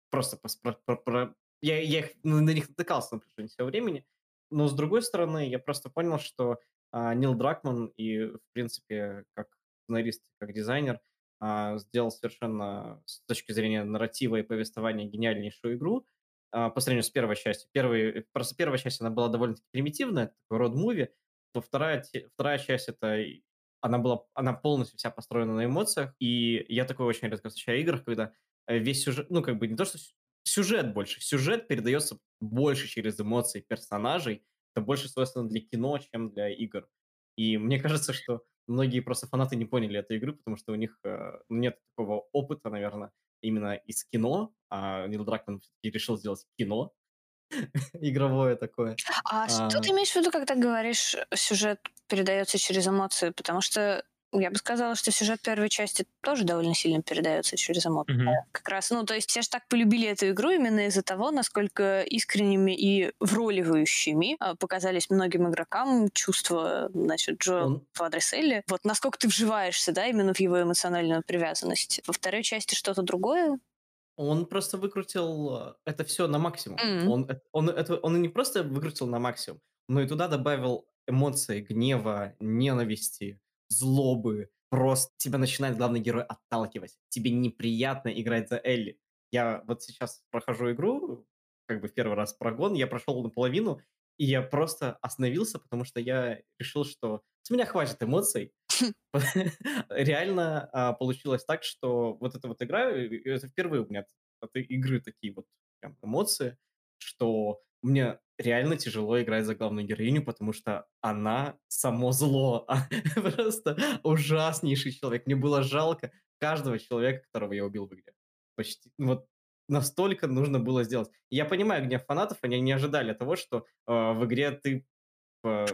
просто про, про, про, я, я их, на них натыкался на протяжении всего времени. Но, с другой стороны, я просто понял, что а, Нил Дракман и, в принципе, как сценарист, как дизайнер, а, сделал совершенно с точки зрения нарратива и повествования гениальнейшую игру, а, по сравнению с первой частью. Первый, просто первая часть, она была довольно-таки примитивная, такой род-муви, то вторая, вторая часть, это она была, она полностью вся построена на эмоциях, и я такой очень редко встречаю играх, когда э, весь сюжет, ну, как бы не то, что сюжет больше, сюжет передается больше через эмоции персонажей, это больше свойственно для кино, чем для игр. И мне кажется, что многие просто фанаты не поняли этой игры, потому что у них э, нет такого опыта, наверное, именно из кино, а Нил Дракман решил сделать кино игровое такое. А, а что ты имеешь в виду, когда говоришь, сюжет передается через эмоции? Потому что я бы сказала, что сюжет первой части тоже довольно сильно передается через эмоции. Mm-hmm. Как раз, ну, то есть все же так полюбили эту игру именно из-за того, насколько искренними и вроливающими а, показались многим игрокам чувства, значит, Джо Он... в адрес Элли. Вот насколько ты вживаешься, да, именно в его эмоциональную привязанность. Во второй части что-то другое? Он просто выкрутил э, это все на максимум. Mm-hmm. Он, он, это, он не просто выкрутил на максимум, но и туда добавил эмоции гнева, ненависти, злобы, просто тебя начинает главный герой отталкивать. Тебе неприятно играть за Элли. Я вот сейчас прохожу игру, как бы в первый раз прогон, я прошел наполовину, и я просто остановился, потому что я решил, что с меня хватит эмоций. Реально а, получилось так, что вот эта вот игра, это впервые у меня от игры такие вот эмоции, что мне реально тяжело играть за главную героиню, потому что она само зло. Просто ужаснейший человек. Мне было жалко каждого человека, которого я убил в игре. Почти. Вот настолько нужно было сделать. Я понимаю гнев фанатов, они не ожидали того, что э, в игре ты э,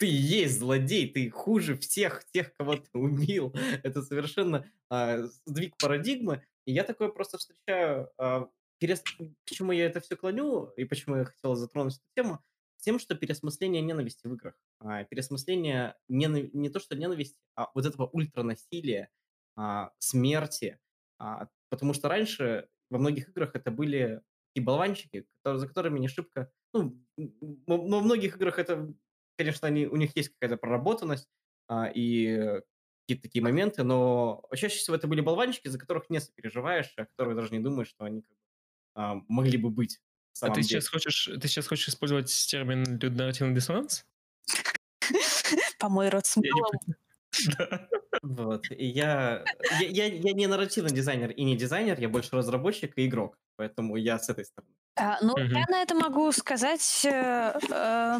ты есть злодей, ты хуже всех тех, кого ты убил. Это совершенно э, сдвиг парадигмы. И я такое просто встречаю э, Интересно, почему я это все клоню и почему я хотел затронуть эту тему. тем, что переосмысление ненависти в играх. А, переосмысление не, не то, что ненависти, а вот этого ультранасилия, а, смерти. А, потому что раньше во многих играх это были такие болванчики, которые, за которыми не шибко... Ну, но во многих играх это, конечно, они, у них есть какая-то проработанность а, и какие-то такие моменты, но чаще всего это были болванчики, за которых не сопереживаешь, о которых даже не думаешь, что они как бы, а, могли бы быть. А ты сейчас хочешь, ты сейчас хочешь использовать термин нарративный диссонанс? По-моему, рот Вот. И я, я, я, я не нарративный дизайнер и не дизайнер, я больше разработчик и игрок. Поэтому я с этой стороны. А, ну, угу. я на это могу сказать э, э,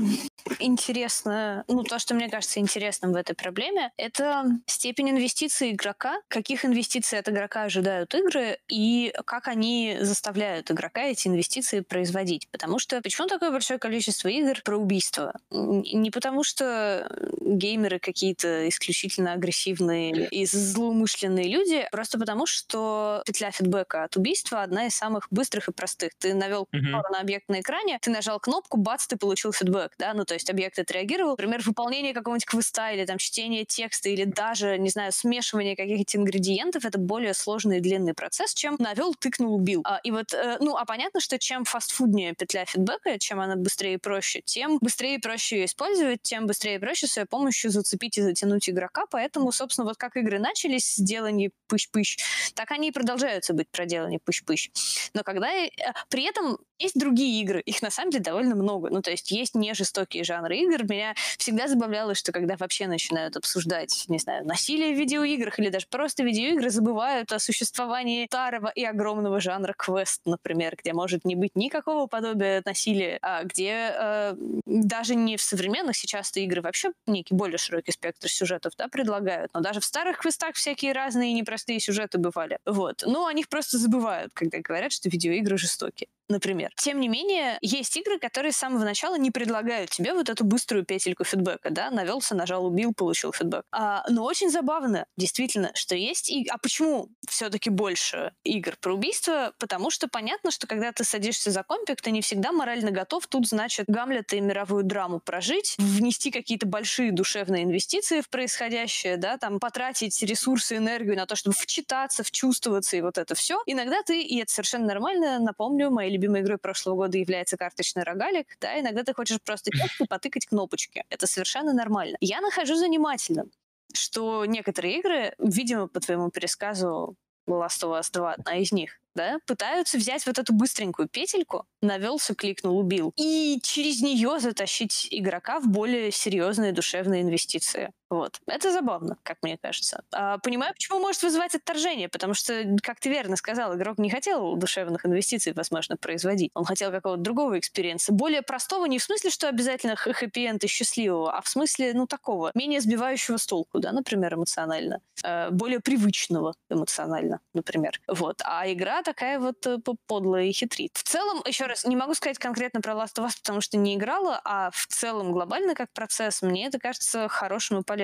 интересно, ну, то, что мне кажется интересным в этой проблеме, это степень инвестиций игрока, каких инвестиций от игрока ожидают игры и как они заставляют игрока эти инвестиции производить. Потому что почему такое большое количество игр про убийство? Не потому что геймеры какие-то исключительно агрессивные и злоумышленные люди, просто потому что петля фидбэка от убийства одна из самых быстрых и простых. Ты навел uh-huh. на объект на экране, ты нажал кнопку, бац, ты получил фидбэк, да, ну то есть объект отреагировал. Например, выполнение какого-нибудь квеста или там чтение текста или даже, не знаю, смешивание каких-то ингредиентов, это более сложный и длинный процесс, чем навел, тыкнул, убил. А, и вот, э, ну, а понятно, что чем фастфуднее петля фидбэка, чем она быстрее и проще, тем быстрее и проще ее использовать, тем быстрее и проще своей помощью зацепить и затянуть игрока. Поэтому, собственно, вот как игры начались с делания пыщ-пыщ, так они и продолжаются быть проделаны пыщ-пыщ. Но когда... Э, при этом есть другие игры, их на самом деле довольно много. Ну, то есть есть не жестокие жанры игр. Меня всегда забавляло, что когда вообще начинают обсуждать, не знаю, насилие в видеоиграх или даже просто видеоигры, забывают о существовании старого и огромного жанра квест, например, где может не быть никакого подобия насилия, а где э, даже не в современных сейчас игры вообще некий более широкий спектр сюжетов да, предлагают, но даже в старых квестах всякие разные непростые сюжеты бывали. Вот. Но о них просто забывают, когда говорят, что видеоигры жестокие например. Тем не менее, есть игры, которые с самого начала не предлагают тебе вот эту быструю петельку фидбэка, да, навелся, нажал, убил, получил фидбэк. А, но очень забавно, действительно, что есть... И... А почему все-таки больше игр про убийство? Потому что понятно, что когда ты садишься за компик, ты не всегда морально готов тут, значит, Гамлета и мировую драму прожить, внести какие-то большие душевные инвестиции в происходящее, да, там, потратить ресурсы, энергию на то, чтобы вчитаться, вчувствоваться и вот это все. Иногда ты, и это совершенно нормально, напомню, мои любимой игрой прошлого года является карточный рогалик, да, иногда ты хочешь просто и потыкать кнопочки. Это совершенно нормально. Я нахожу занимательным, что некоторые игры, видимо, по твоему пересказу, Last of Us 2 одна из них, да, пытаются взять вот эту быстренькую петельку, навелся, кликнул, убил, и через нее затащить игрока в более серьезные душевные инвестиции. Вот. Это забавно, как мне кажется. А, понимаю, почему может вызывать отторжение, потому что, как ты верно сказал, игрок не хотел душевных инвестиций, возможно, производить. Он хотел какого-то другого experience а. Более простого не в смысле, что обязательно хэппи-энд и счастливого, а в смысле, ну, такого, менее сбивающего с толку, да, например, эмоционально. Э, более привычного эмоционально, например. Вот. А игра такая вот э, подлая и хитрит. В целом, еще раз, не могу сказать конкретно про Last of Us, потому что не играла, а в целом глобально как процесс, мне это кажется хорошим и полезным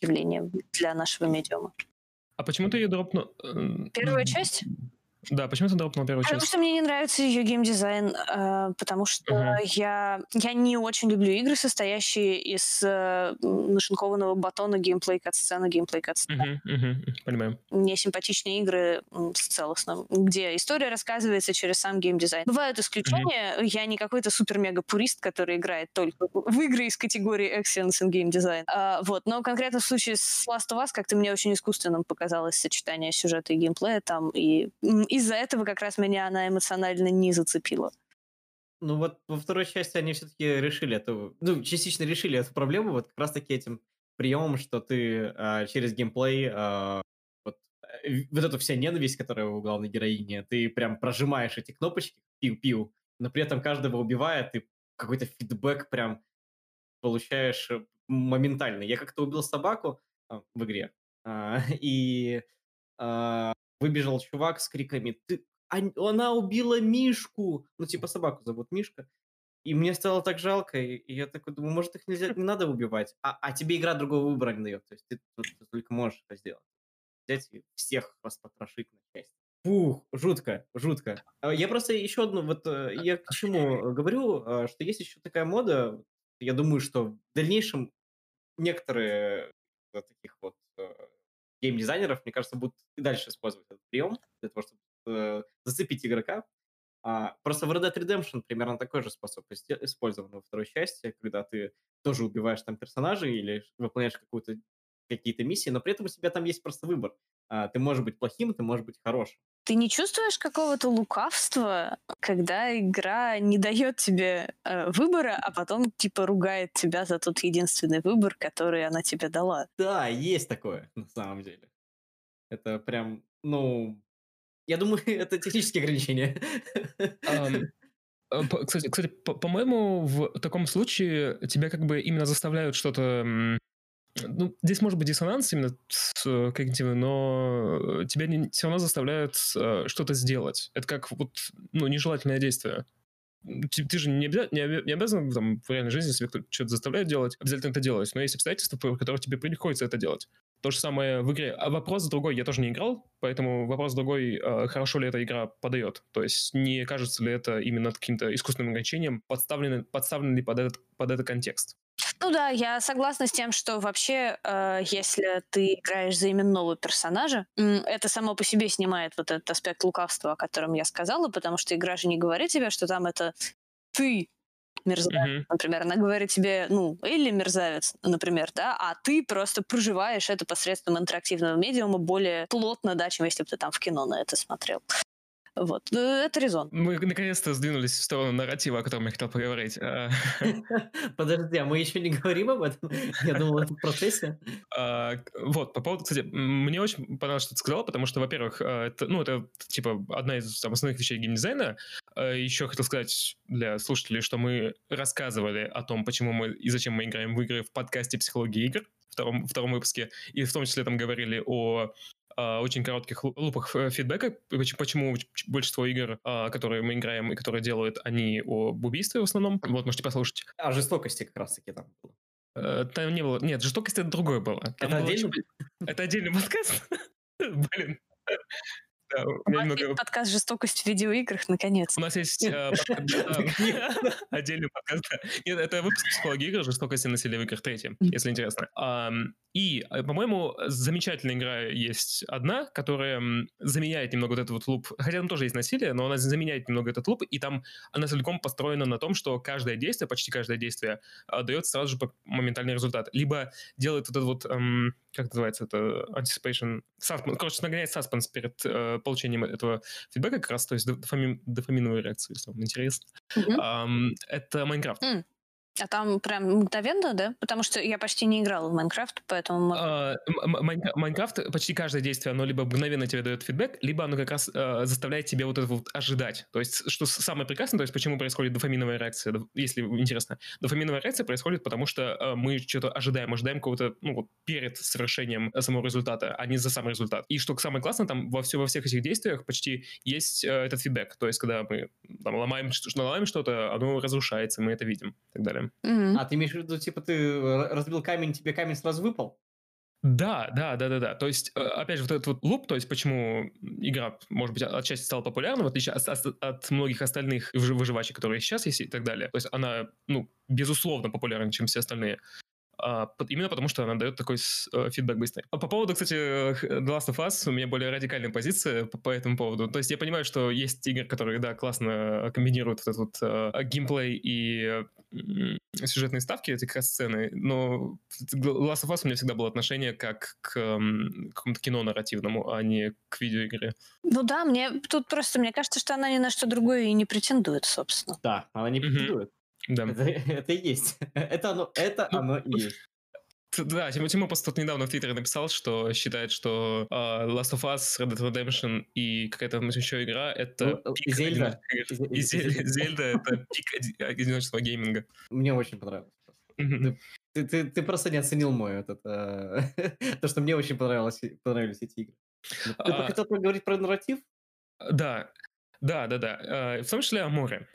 явлением для нашего медиума. А почему ты ее дропнул? Э, Первая часть? Да, почему ты дропнул первую часть? Потому что мне не нравится ее геймдизайн, э, потому что uh-huh. я, я не очень люблю игры, состоящие из э, нашинкованного батона геймплей кат-сцена, геймплей кат-сцена. Uh-huh, uh-huh, понимаю. Мне симпатичнее игры с целостным, где история рассказывается через сам геймдизайн. Бывают исключения, uh-huh. я не какой-то супер-мега-пурист, который играет только в игры из категории Excellence in Game Design. Uh, вот, но конкретно в случае с Last of Us как-то мне очень искусственным показалось сочетание сюжета и геймплея там, и, и из-за этого как раз меня она эмоционально не зацепила. Ну вот во второй части они все-таки решили эту, ну, частично решили эту проблему вот как раз-таки этим приемом, что ты а, через геймплей а, вот, э, вот эту вся ненависть, которая у главной героини, ты прям прожимаешь эти кнопочки, пиу-пиу, но при этом каждого убивая, ты какой-то фидбэк прям получаешь э, моментально. Я как-то убил собаку а, в игре, а, и а, выбежал чувак с криками «Ты... Она убила Мишку!» Ну, типа собаку зовут Мишка. И мне стало так жалко, и я такой думаю, может, их нельзя, не надо убивать, а, а тебе игра другого выбора не дает. То есть ты, ты, ты только можешь это сделать. Взять и всех распотрошить на части. Фух, жутко, жутко. А Я просто еще одну, вот э, я к чему говорю, а, что есть еще такая мода, я думаю, что в дальнейшем некоторые вот таких вот э, геймдизайнеров, мне кажется, будут и дальше использовать этот прием для того, чтобы э, зацепить игрока. А, просто в Red Dead Redemption примерно такой же способ использован во второй части, когда ты тоже убиваешь там персонажей или выполняешь какую-то какие-то миссии, но при этом у тебя там есть просто выбор. А, ты можешь быть плохим, ты можешь быть хорошим. Ты не чувствуешь какого-то лукавства, когда игра не дает тебе э, выбора, а потом типа ругает тебя за тот единственный выбор, который она тебе дала? Да, есть такое, на самом деле. Это прям, ну, я думаю, это технические ограничения. Э, Кстати, кстати, по- по-моему, в таком случае тебя как бы именно заставляют что-то... Ну, здесь может быть диссонанс именно э, когнитивный, но тебя все равно заставляют э, что-то сделать. Это как вот, ну, нежелательное действие. Ты, ты же не, обяза- не, не обязан там, в реальной жизни, если кто-то что-то заставляет делать, обязательно это делать. Но есть обстоятельства, по которым тебе приходится это делать. То же самое в игре. А вопрос другой, я тоже не играл, поэтому вопрос другой, э, хорошо ли эта игра подает. То есть не кажется ли это именно каким-то искусственным ограничением, подставлено, подставлен ли под этот, под этот контекст. Ну да, я согласна с тем, что вообще, э, если ты играешь за именного персонажа, это само по себе снимает вот этот аспект лукавства, о котором я сказала, потому что игра же не говорит тебе, что там это ты мерзавец, Мгм. например. Она говорит тебе, ну, Элли мерзавец, например, да, а ты просто проживаешь это посредством интерактивного медиума более плотно, да, чем если бы ты там в кино на это смотрел. Вот. Ну, Это резон. Мы наконец-то сдвинулись в сторону нарратива, о котором я хотел поговорить. А, Подожди, а мы еще не говорим об этом? Я думал, это в процессе. а, Вот, по поводу, кстати, мне очень понравилось, что ты сказал, потому что, во-первых, а, это, ну, это, типа, одна из там, основных вещей геймдизайна. Еще хотел сказать для слушателей, что мы рассказывали о том, почему мы и зачем мы играем в игры в подкасте «Психология игр», втором, втором выпуске, и в том числе там говорили о а, очень коротких лу- лупах фидбэка, поч- почему большинство игр, а, которые мы играем и которые делают, они об убийстве в основном. Вот, можете послушать. А жестокости как раз-таки там было. Э, Там не было... Нет, жестокость это другое было. Там Это было очень- Это отдельный подкаст? Блин. Да, у меня есть подкаст «Жестокость в видеоиграх», наконец. У нас есть э, подкаст, отдельный подкаст. Нет, это выпуск психологии игр, жестокости насилия в играх третий, если интересно. И, э, по-моему, замечательная игра есть одна, которая заменяет немного вот этот вот луп. Хотя там тоже есть насилие, но она заменяет немного этот луп, и там она целиком построена на том, что каждое действие, почти каждое действие, а, дает сразу же моментальный результат. Либо делает вот этот вот, эм, как называется это, anticipation, suspense, короче, нагоняет саспенс перед э, получением этого фидбэка как раз, то есть дофамин- дофаминовая реакция, если вам интересно. Мгм. Ам, это Майнкрафт. А там прям мгновенно, да? Потому что я почти не играла в Майнкрафт, поэтому... А, Майнкрафт, почти каждое действие, оно либо мгновенно тебе дает фидбэк, либо оно как раз э, заставляет тебя вот это вот ожидать. То есть, что самое прекрасное, то есть, почему происходит дофаминовая реакция, если интересно. Дофаминовая реакция происходит потому, что э, мы что-то ожидаем, ожидаем какого-то, ну вот, перед совершением э, самого результата, а не за сам результат. И что самое классное, там во, все, во всех этих действиях почти есть э, этот фидбэк. То есть, когда мы там, ломаем, что- ломаем что-то, оно разрушается, мы это видим и так далее. Мгм. А ты имеешь в виду, типа, ты р- разбил камень, тебе камень сразу выпал? Да, да, да, да, да. То есть, э, опять же, вот этот вот луп, то есть, почему игра, может быть, отчасти стала популярна, в отличие от, от- от многих остальных выжи- выживачек, которые сейчас есть и так далее. То есть, она, ну, безусловно, популярнее, чем все остальные. А, именно потому, что она дает такой э, фидбэк быстрый. А по поводу, кстати, э, The Last of Us, у меня более радикальная позиция по, по этому поводу. То есть я понимаю, что есть игры, которые, да, классно комбинируют вот этот вот э, геймплей и э, сюжетные ставки, эти как раз сцены, но The Last of Us у меня всегда было отношение как к м, какому-то кино нарративному, а не к видеоигре. Ну да, мне тут просто, мне кажется, что она ни на что другое и не претендует, собственно. Да, она не претендует. Да. Это, это и есть. Это оно, это Ну, оно и есть. Да, Тима, просто тут недавно в Твиттере написал, что считает, что а, Last of Us, Red Dead Redemption и какая-то еще игра — это Ну, пик Зельда. игр. И- И и- Зель- Зельда — это пик оди- одиночества гейминга. Мне очень понравилось. Мгм. Ты, ты, ты просто не оценил мой этот... э, То, что мне очень понравилось, понравились эти игры. Ты А, хотел поговорить про нарратив? Да, да, да, да. Э, В том числе о море.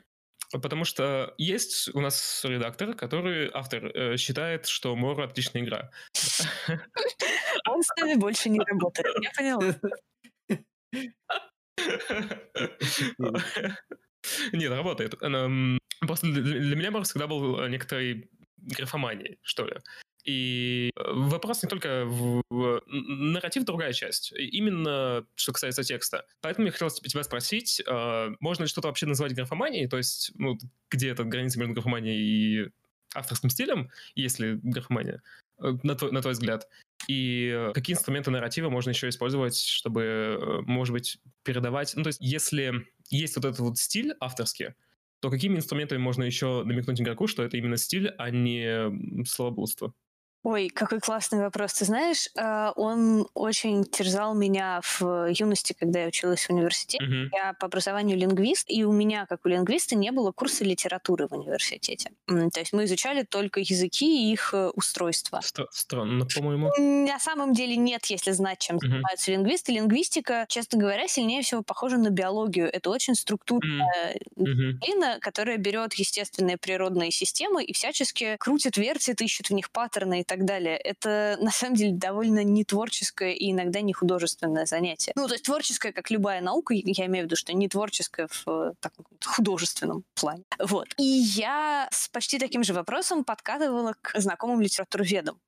Потому что есть у нас редактор, который, автор, э, считает, что Мора отличная игра. Он с нами больше не работает. Я поняла. Нет, работает. Эм, просто для меня Марс всегда был некоторой графоманией, что ли. И э, вопрос не только в, в нарратив другая часть, именно что касается текста. Поэтому я хотел тебя спросить, э, можно ли что-то вообще назвать графоманией, то есть ну, где эта граница между графоманией и авторским стилем, если графомания, э, на твой, на твой взгляд? И какие инструменты нарратива можно еще использовать, чтобы, может быть, передавать... Ну, то есть если есть вот этот вот стиль авторский, то какими инструментами можно еще намекнуть игроку, что это именно стиль, а не словоблудство? Ой, какой классный вопрос. Ты знаешь, э, он очень терзал меня в юности, когда я училась в университете. Uh-huh. Я по образованию лингвист, и у меня, как у лингвиста, не было курса литературы в университете. То есть мы изучали только языки и их э, устройства. Странно, по-моему. На самом деле нет, если знать, чем uh-huh. занимаются лингвисты. Лингвистика, честно говоря, сильнее всего похожа на биологию. Это очень структурная uh-huh. которая берет естественные природные системы и всячески крутит, вертит, ищет в них паттерны и так далее. Это, на самом деле, довольно не творческое и иногда не художественное занятие. Ну, то есть творческое, как любая наука, я имею в виду, что не творческое в э, так, художественном плане. Вот. И я с почти таким же вопросом подкатывала к знакомым литературоведам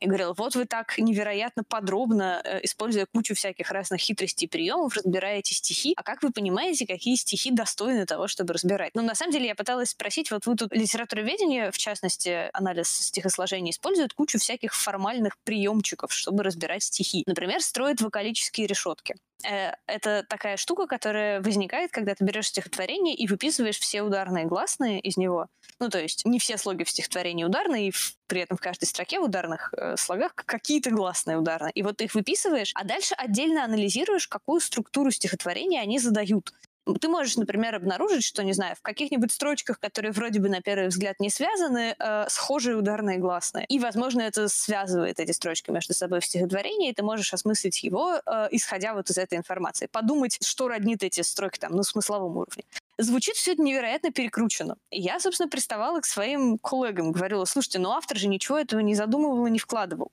и говорила, вот вы так невероятно подробно, э, используя кучу всяких разных хитростей и приемов, разбираете стихи. А как вы понимаете, какие стихи достойны того, чтобы разбирать? Ну, на самом деле, я пыталась спросить, вот вы тут литературоведение, в частности, анализ стихосложения, использует кучу всяких формальных приемчиков, чтобы разбирать стихи. Например, строит вокалические решетки. Э, это такая штука, которая возникает, когда ты берешь стихотворение и выписываешь все ударные гласные из него. Ну, то есть не все слоги в стихотворении ударные, и в, при этом в каждой строке в ударных э, слогах какие-то гласные ударные. И вот ты их выписываешь, а дальше отдельно анализируешь, какую структуру стихотворения они задают ты можешь, например, обнаружить, что, не знаю, в каких-нибудь строчках, которые вроде бы на первый взгляд не связаны, э, схожие ударные гласные. И, возможно, это связывает эти строчки между собой в стихотворении, и ты можешь осмыслить его, э, исходя вот из этой информации. Подумать, что роднит эти строки там на смысловом уровне звучит все это невероятно перекручено. И я, собственно, приставала к своим коллегам, говорила, слушайте, ну автор же ничего этого не задумывал и не вкладывал.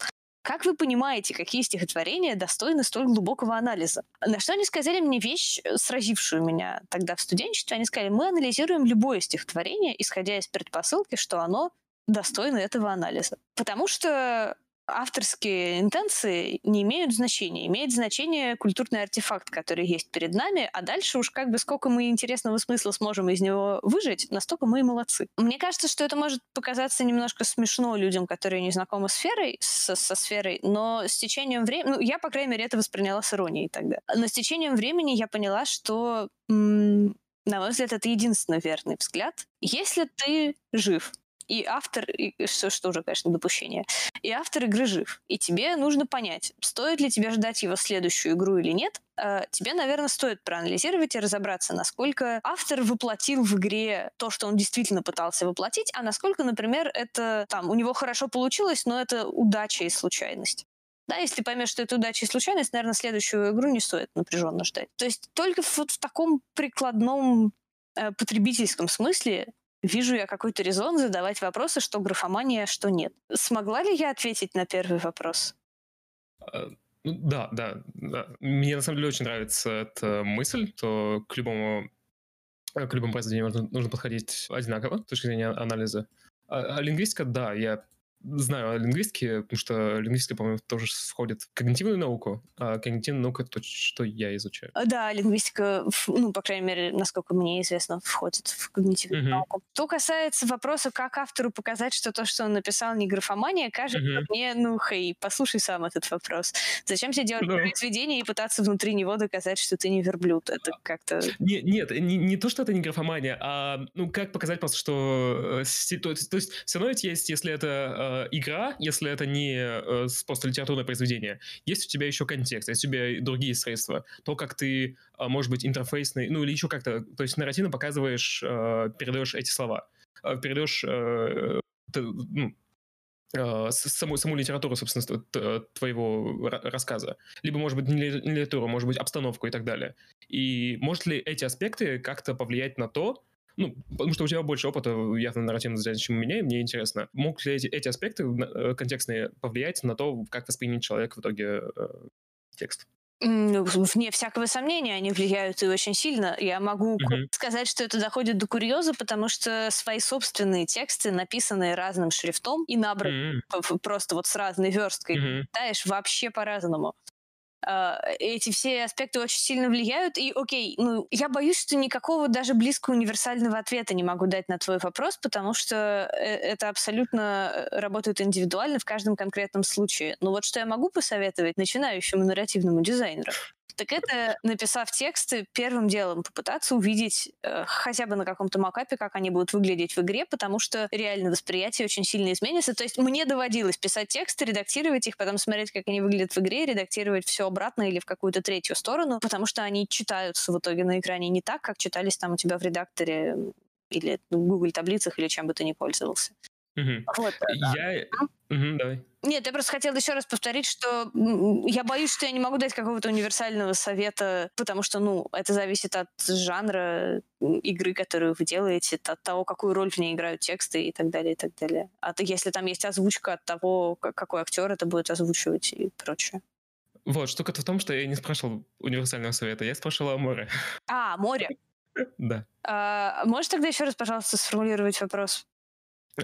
Как вы понимаете, какие стихотворения достойны столь глубокого анализа? На что они сказали мне вещь, э, сразившую меня тогда в студенчестве. Они сказали, мы анализируем любое стихотворение, исходя из предпосылки, что оно достойно этого анализа. Потому что авторские интенции не имеют значения. Имеет значение культурный артефакт, который есть перед нами, а дальше уж как бы сколько мы интересного смысла сможем из него выжить, настолько мы и молодцы. Мне кажется, что это может показаться немножко смешно людям, которые не знакомы с сферой, со, со сферой, но с течением времени, ну, я, по крайней мере, это восприняла с иронией тогда. Но с течением времени я поняла, что м- на мой взгляд, это единственный верный взгляд. Если ты жив, и автор, и, что, что уже, конечно, допущение, и автор игры жив. И тебе нужно понять, стоит ли тебе ждать его следующую игру или нет. Э, тебе, наверное, стоит проанализировать и разобраться, насколько автор воплотил в игре то, что он действительно пытался воплотить, а насколько, например, это там у него хорошо получилось, но это удача и случайность. Да, если поймешь, что это удача и случайность, наверное, следующую игру не стоит напряженно ждать. То есть только вот в таком прикладном э, потребительском смысле вижу я какой-то резон задавать вопросы, что графомания, что нет. Смогла ли я ответить на первый вопрос? А, ну да, да, да. Мне на самом деле очень нравится эта мысль, то к любому к любому произведению нужно, нужно подходить одинаково с точки зрения анализа. А, а лингвистика, да, я знаю о лингвистике, потому что лингвистика, по-моему, тоже входит в когнитивную науку, а когнитивная наука — это то, что я изучаю. А, да, лингвистика, ну, по крайней мере, насколько мне известно, входит в когнитивную uh-huh. науку. Что касается вопроса, как автору показать, что то, что он написал, не графомания, кажется uh-huh. мне, ну, хей, послушай сам этот вопрос. Зачем тебе делать uh-huh. произведение и пытаться внутри него доказать, что ты не верблюд? Это как-то... Не, нет, не, не то, что это не графомания, а, ну, как показать просто, что... Э, то, то есть все равно ведь есть, если это э, игра, если это не э, просто литературное произведение, есть у тебя еще контекст, есть у тебя другие средства. То, как ты, э, может быть, интерфейсный, ну или еще как-то, то есть нарративно показываешь, э, передаешь эти слова, э, передаешь э, ты, ну, э, саму, саму литературу, собственно, твоего рассказа. Либо, может быть, не литературу, может быть, обстановку и так далее. И может ли эти аспекты как-то повлиять на то, ну, потому что у тебя больше опыта явно нарративного взгляда, чем у меня, и мне интересно, могут ли эти, эти аспекты э, контекстные повлиять на то, как воспринять человек в итоге э, текст? Ну, вне всякого сомнения, они влияют и очень сильно. Я могу Мгм. сказать, что это доходит до курьеза, потому что свои собственные тексты, написанные разным шрифтом и набраны М, п- просто вот с разной версткой, мгм. читаешь вообще по-разному. А, Эти все аспекты очень сильно влияют. И, окей, ну, я боюсь, что никакого даже близко универсального ответа не могу дать на твой вопрос, потому что э, это абсолютно э, работает индивидуально в каждом конкретном случае. Но вот что я могу посоветовать начинающему нарративному дизайнеру, так это, написав тексты, первым делом попытаться увидеть э, хотя бы на каком-то макапе, как они будут выглядеть в игре, потому что реально восприятие очень сильно изменится. То есть мне доводилось писать тексты, редактировать их, потом смотреть, как они выглядят в игре, редактировать все обратно или в какую-то третью сторону, потому что они читаются в итоге на экране не так, как читались там у тебя в редакторе или в Google таблицах или чем бы ты ни пользовался. Мгм. Вот. Я... Мгм, Давай. Нет, я просто хотела еще раз повторить, что я боюсь, что я не могу дать какого-то универсального совета, потому что, ну, это зависит от жанра игры, которую вы делаете, от того, какую роль в ней играют тексты и так далее, и так далее. А то, если там есть озвучка от того, какой актер это будет озвучивать и прочее. Вот, штука-то в том, что я не спрашивал универсального совета, я спрашивал о море. А, море. Да. А, можешь тогда еще раз, пожалуйста, сформулировать вопрос?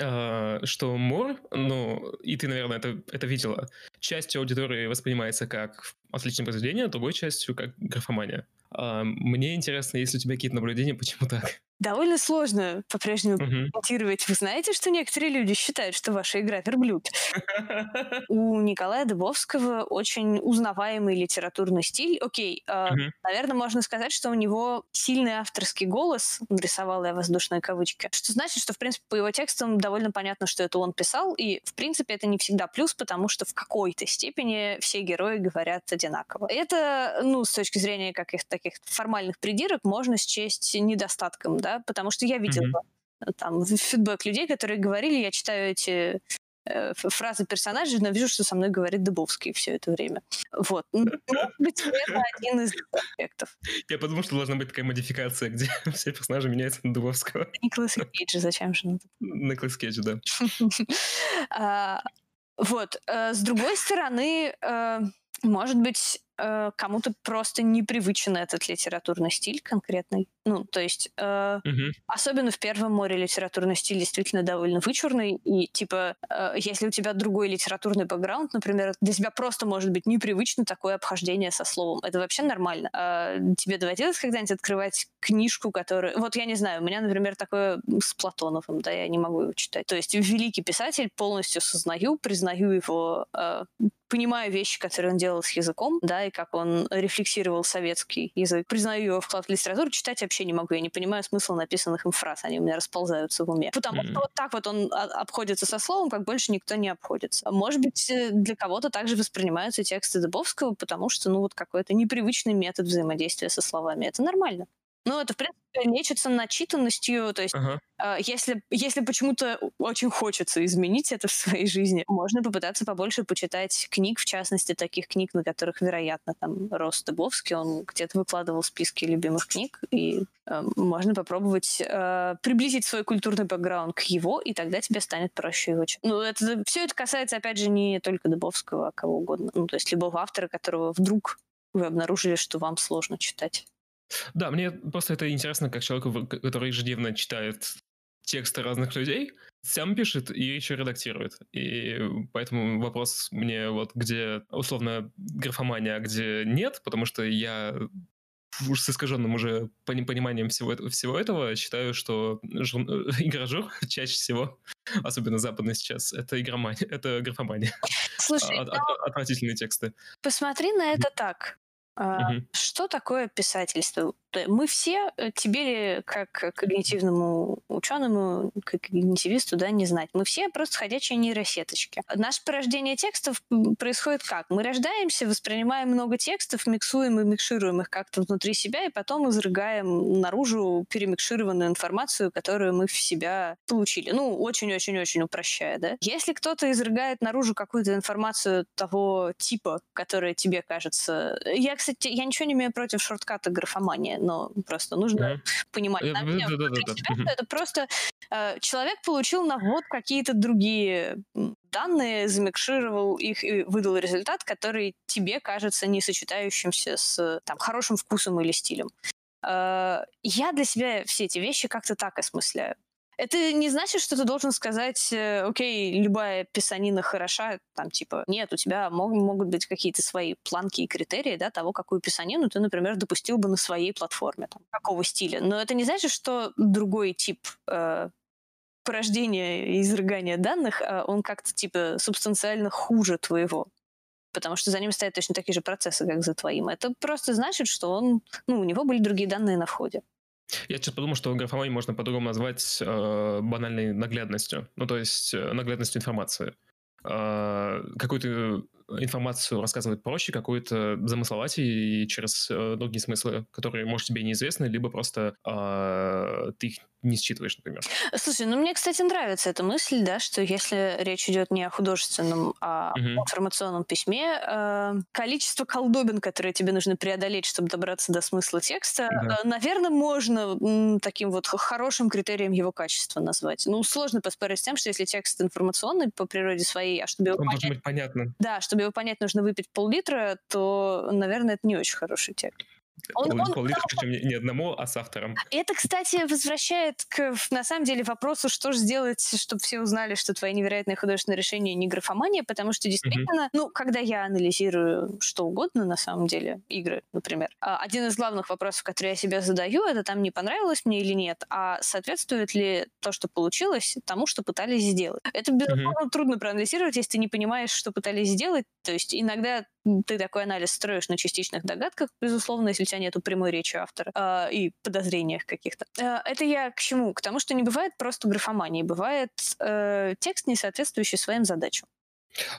А, Что мор, ну, и ты, наверное, это, это видела, частью аудитории воспринимается как отличное произведение, а другой частью как графомания. А, Мне интересно, если у тебя какие-то наблюдения, почему так? Довольно сложно по-прежнему комментировать. Вы знаете, что некоторые люди считают, что ваша игра верблюд? У Николая Дыбовского очень узнаваемый литературный стиль. Окей, э, Мгм. наверное, можно сказать, что у него сильный авторский голос, нарисовала я воздушные кавычки, что значит, что, в принципе, по его текстам довольно понятно, что это он писал, и, в принципе, это не всегда плюс, потому что в какой-то степени все герои говорят одинаково. Это, ну, с точки зрения каких-то таких формальных придирок, можно счесть недостатком, да, потому что я видела Мгм. там фидбэк людей, которые говорили, я читаю эти э, фразы персонажей, но вижу, что со мной говорит Дыбовский все это время. Вот. М, Может быть, это один из аспектов. Я подумал, что должна быть такая модификация, где все персонажи меняются на Дубовского. Николас Кейдж, зачем же? Класс Кейдж, да. А, Вот. э, С другой стороны, э, может быть, э, кому-то просто непривычен этот литературный стиль конкретный. Ну, то есть э, Мгм. Особенно в первом море литературный стиль действительно довольно вычурный. И, типа, э, если у тебя другой литературный бэкграунд, например, для тебя просто может быть непривычно такое обхождение со словом. Это вообще нормально. А тебе доводилось когда-нибудь открывать книжку, которая... Вот я не знаю, у меня, например, такое с Платоновым, да, я не могу его читать. То есть великий писатель, полностью сознаю, признаю его, э, понимаю вещи, которые он делал с языком, да, и как он рефлексировал советский язык. Признаю его вклад в литературу, читать вообще не могу. Я не понимаю смысла написанных им фраз, они у меня расползаются в уме. Потому Мгм. что вот так вот он а- обходится со словом, как больше никто не обходится. Может быть, э, для кого-то также воспринимаются тексты Дубовского, потому что, ну, вот какой-то непривычный метод взаимодействия со словами. Это нормально. Ну, это, в принципе, лечится начитанностью, то есть Ага. а, если, если почему-то очень хочется изменить это в своей жизни, можно попытаться побольше почитать книг, в частности, таких книг, на которых, вероятно, там рос Дыбовский, он где-то выкладывал списки любимых книг, и э, можно попробовать э, приблизить свой культурный бэкграунд к его, и тогда тебе станет проще его читать. Ну, это, все это касается, опять же, не только Дыбовского, а кого угодно. Ну, то есть любого автора, которого вдруг вы обнаружили, что вам сложно читать. Да, мне просто это интересно, как человеку, в- который ежедневно читает тексты разных людей, сам пишет и еще редактирует. И поэтому вопрос мне вот, где условно графомания, а где нет, потому что я уж с искаженным уже пони- пониманием всего, всего этого считаю, что жур- игражур чаще всего, особенно западный сейчас, это игромания, это графомания. Слушай, От- ну, от- Отвратительные тексты. посмотри на это так. Мгм. Что такое писательство? Мы все, э, тебе как когнитивному ученому, как когнитивисту, да, не знать. Мы все просто ходячие нейросеточки. Наше порождение текстов происходит как? Мы рождаемся, воспринимаем много текстов, миксуем и микшируем их как-то внутри себя, и потом изрыгаем наружу перемикшированную информацию, которую мы в себя получили. Ну, очень-очень-очень упрощая, да. Если кто-то изрыгает наружу какую-то информацию того типа, которая тебе кажется... Я, кстати, я ничего не имею против шортката графомания, но просто нужно понимать. Это просто э, человек получил на ввод какие-то другие данные, замикшировал их и выдал результат, который тебе кажется не сочетающимся с там, хорошим вкусом или стилем. Э, я для себя все эти вещи как-то так осмысляю. Это не значит, что ты должен сказать, э, окей, любая писанина хороша, там, типа, нет, у тебя мог- могут быть какие-то свои планки и критерии, да, того, какую писанину ты, например, допустил бы на своей платформе, там, какого стиля. Но это не значит, что другой тип э, порождения и изрыгания данных, э, он как-то, типа, субстанциально хуже твоего. Потому что за ним стоят точно такие же процессы, как за твоим. Это просто значит, что он, ну, у него были другие данные на входе. Я сейчас подумал, что графоманию можно по-другому назвать э, банальной наглядностью. Ну, то есть э, наглядностью информации. Э, какую-то информацию рассказывать проще, какую-то замысловатее и через э, другие смыслы, которые, может, тебе неизвестны, либо просто э, ты их не считываешь, например. Слушай, ну мне, кстати, нравится эта мысль, да, что если речь идет не о художественном, а Мгм. о информационном письме, э, количество колдобин, которые тебе нужно преодолеть, чтобы добраться до смысла текста, Да. э, наверное, можно м, таким вот хорошим критерием его качества назвать. Ну, сложно поспорить с тем, что если текст информационный по природе своей, а чтобы его Он понять, должен быть понятно. да, чтобы его понять, нужно выпить пол-литра, то, наверное, это не очень хороший текст. Он- он- Пол-литра, причем не, не одному, а с автором. это, кстати, возвращает к, на самом деле, вопросу, что же сделать, чтобы все узнали, что твои невероятные художественные решения не графомания, потому что действительно, ну, когда я анализирую что угодно, на самом деле, игры, например, а, один из главных вопросов, который я себе задаю, это там не понравилось мне или нет, а соответствует ли то, что получилось, тому, что пытались сделать. Это, безусловно, трудно проанализировать, если ты не понимаешь, что пытались сделать. То есть иногда ты такой анализ строишь на частичных догадках, безусловно, если у тебя нету прямой речи автора а, и подозрениях каких-то. А, это я к чему? К тому, что не бывает просто графомании, бывает э, текст, не соответствующий своим задачам.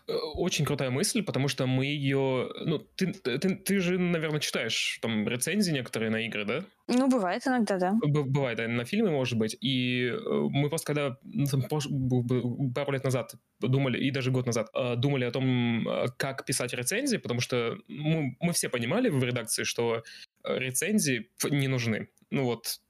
Э, Очень крутая мысль, потому что мы ее... Ну, ты, ты, ты же, наверное, читаешь там рецензии некоторые на игры, да? Ну, бывает иногда, да. Б- Бывает, да, на фильмы, может быть. И э, мы просто когда там, пару лет назад думали, и даже год назад, э, думали о том, как писать рецензии, потому что мы, мы все понимали в редакции, что рецензии не нужны. Ну вот,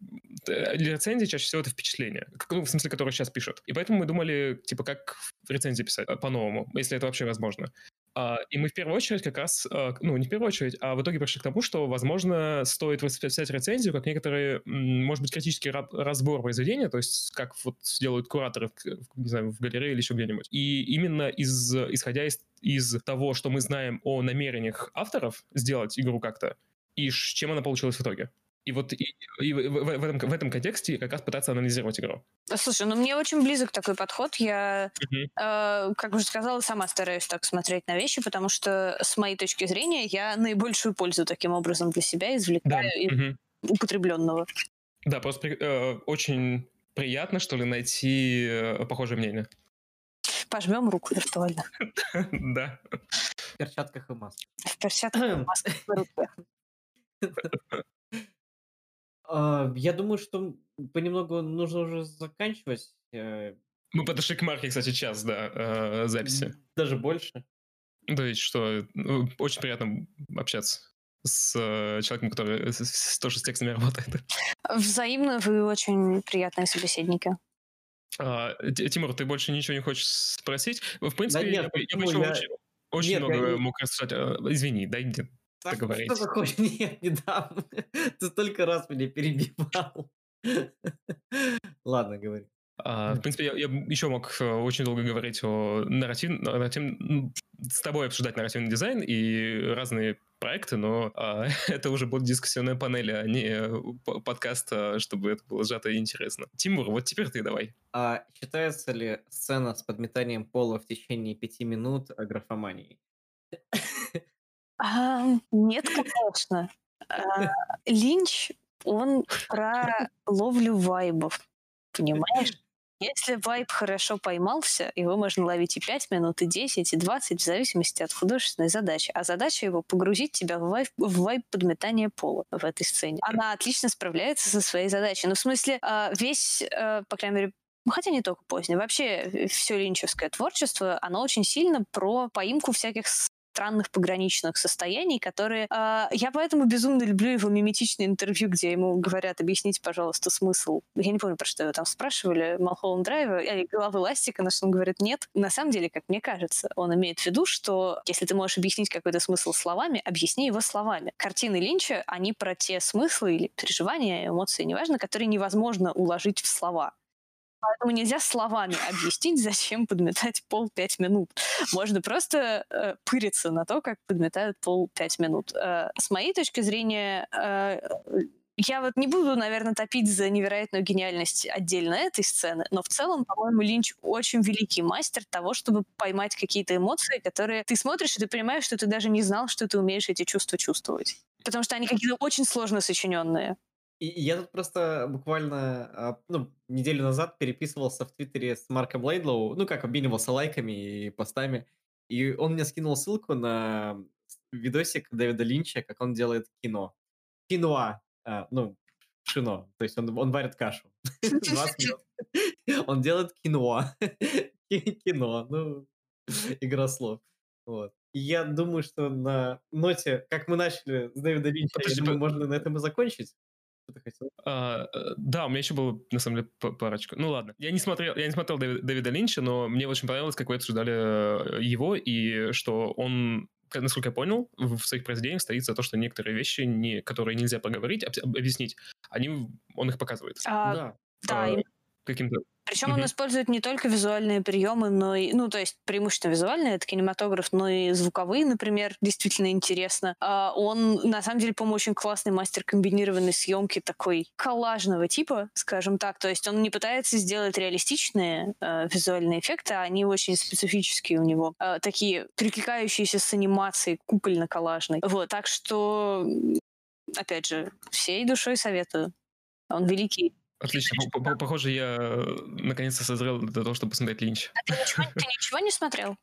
рецензии чаще всего это впечатление, ну, в смысле, которое сейчас пишут. И поэтому мы думали, типа, как рецензии писать э, по-новому, если это вообще возможно. А, И мы в первую очередь как раз, э, ну, не в первую очередь, а в итоге пришли к тому, что, возможно, стоит восписать рецензию как некоторые, может быть, критический ра- разбор произведения, то есть как вот делают кураторы, к- не знаю, в галерее или еще где-нибудь. И именно из, исходя из, из того, что мы знаем о намерениях авторов сделать игру как-то, и чем она получилась в итоге. И вот и, и в, в- этом, в этом контексте как раз пытаться анализировать игру. Слушай, ну мне очень близок такой подход. Я, Мгм. э, как уже сказала, сама стараюсь так смотреть на вещи, потому что, с моей точки зрения, я наибольшую пользу таким образом для себя Да. извлекаю из мгм. употребленного. Да, просто э, очень приятно, что ли, найти э, похожее мнение. Пожмем руку виртуально. Да. В перчатках и маске. В перчатках и масках Я думаю, что понемногу нужно уже заканчивать. э, Мы подошли к марке, кстати, час, да, э, записи. Даже больше. То есть, что ну, очень приятно общаться с э, человеком, который тоже с текстами работает. Взаимно вы очень приятные собеседники. А, Тимур, ты больше ничего не хочешь спросить? В принципе, нет, я, я еще Я- очень, очень Нет, много я мог рассказать. А, Извини, дай мне Так, договорить. Что такое? Нет, не дам. Ты столько раз меня перебивал. Ладно, говори. А, в принципе, я, еще мог э, очень долго говорить о нарратив, нарратив- м, с тобой обсуждать нарративный дизайн и разные проекты, но а, это уже будет дискуссионная панель, а не э, подкаст, а, чтобы это было сжато и интересно. Тимур, вот теперь ты давай. А считается ли сцена с подметанием пола в течение пяти минут графоманией? А, нет, конечно. А, Линч, он про ловлю вайбов, понимаешь? Если вайб хорошо поймался, его можно ловить и 5 минут, и 10, и 20, в зависимости от художественной задачи. А задача его погрузить тебя в вайб, в вайб подметания пола в этой сцене. Она отлично справляется со своей задачей. Ну, в смысле, а, весь, э, по крайней мере, ну, хотя не только позднее. Вообще, все линчевское творчество, оно очень сильно про поимку всяких странных пограничных состояний, которые... Э, я поэтому безумно люблю его миметичное интервью, где ему говорят, объясните, пожалуйста, смысл. Я не помню, про что его там спрашивали, Малхолланд Драйва, или головы Ластика, на что он говорит, нет. На самом деле, как мне кажется, он имеет в виду, что если ты можешь объяснить какой-то смысл словами, объясни его словами. Картины Линча, они про те смыслы или переживания, эмоции, неважно, которые невозможно уложить в слова. Поэтому нельзя словами объяснить, зачем подметать пол пять минут. Можно просто э, пыриться на то, как подметают пол пять минут. Э, с моей точки зрения, э, я вот не буду, наверное, топить за невероятную гениальность отдельно этой сцены, но в целом, по-моему, Линч очень великий мастер того, чтобы поймать какие-то эмоции, которые ты смотришь, и ты понимаешь, что ты даже не знал, что ты умеешь эти чувства чувствовать. Потому что они какие-то очень сложно сочиненные. И я тут просто буквально а, ну, неделю назад переписывался в Твиттере с Марком Лейдлоу, ну, как обменивался лайками и постами, и он мне скинул ссылку на видосик Дэвида Линча, как он делает кино. Киноа, а, ну, шино, то есть он, он варит кашу. Он делает киноа. Кино, ну, игра слов. Вот. И я думаю, что на ноте, как мы начали с Дэвида Линча, я думаю, можно на этом и закончить. Что ты хотел? А, э, да, у меня еще было, на самом деле, парочка. Ну ладно. Я не смотрел, я не смотрел Дэвида Линча, но мне очень понравилось, как вы обсуждали э, его, и что он насколько я понял, в своих произведениях стоит за то, что некоторые вещи, не, которые нельзя поговорить, объяснить, они, он их показывает. А, да. Да, а, каким-то причем mm-hmm. он использует не только визуальные приемы, но и, ну, то есть преимущественно визуальные, это кинематограф, но и звуковые, например, действительно интересно. А он, на самом деле, по-моему, очень классный мастер комбинированной съемки такой коллажного типа, скажем так. То есть он не пытается сделать реалистичные э, визуальные эффекты, а они очень специфические у него. Э, такие перекликающиеся с анимацией кукольно-коллажной. Вот, так что, опять же, всей душой советую. Он великий Отлично. Похоже, я э, наконец-то созрел для того, чтобы посмотреть Линч. А ты ничего, ты ничего не смотрел?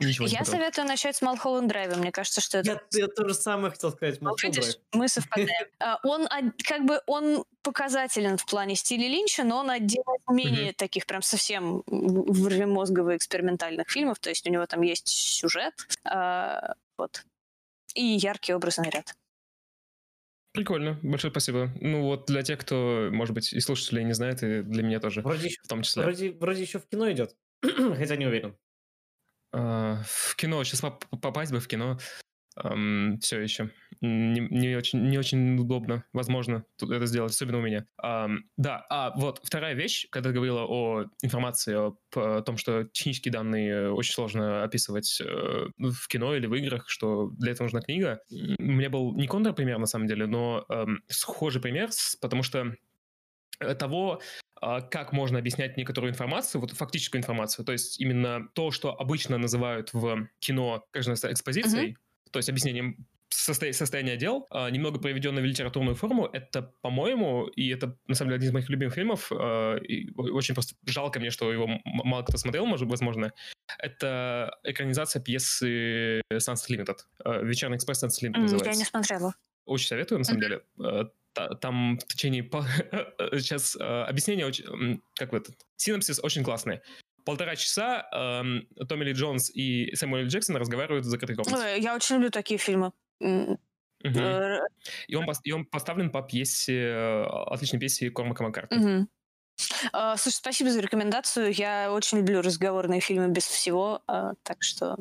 Ничего я советую начать с Малхолланд Драйва. Мне кажется, что это... Я, я то же самое хотел сказать. Ну, видишь, мы совпадаем. А, он как бы он показателен в плане стиля Линча, но он один из менее таких прям совсем мозговых экспериментальных фильмов. То есть у него там есть сюжет, а, вот, и яркий образный ряд. Прикольно, большое спасибо. Ну вот для тех, кто, может быть, и слушателей не знает, и для меня тоже, вроде в том числе. Вроде, вроде еще в кино идет, хотя не уверен. А, в кино, сейчас попасть бы в кино эм, все еще не, не, очень, не очень удобно, возможно, это сделать, особенно у меня. Эм, да, а вот вторая вещь, когда ты говорила о информации, о, о том, что технические данные очень сложно описывать э, в кино или в играх, что для этого нужна книга. У меня был не контрпример, на самом деле, но эм, схожий пример, потому что того, а, как можно объяснять некоторую информацию, вот фактическую информацию, то есть именно то, что обычно называют в кино, кажется, экспозицией, uh-huh то есть объяснением состояния дел, а, немного приведенное в литературную форму, это, по-моему, и это, на самом деле, один из моих любимых фильмов, а, и очень просто жалко мне, что его мало кто смотрел, может, возможно, это экранизация пьесы Sunset Limited, а, «Вечерний экспресс Sunset Limited» называется. Я не смотрела. Очень советую, на самом деле. Там в течение... Сейчас объяснение очень... Как в этот... Синопсис очень классный полтора часа эм, Томми Ли Джонс и Сэмюэл Джексон разговаривают в закрытой комнате. Я очень люблю такие фильмы. Угу. И, он, и он поставлен по пьесе, э, отличной пьесе Кормака Маккарта. Угу. Uh, слушай, спасибо за рекомендацию. Я очень люблю разговорные фильмы без всего, uh, так что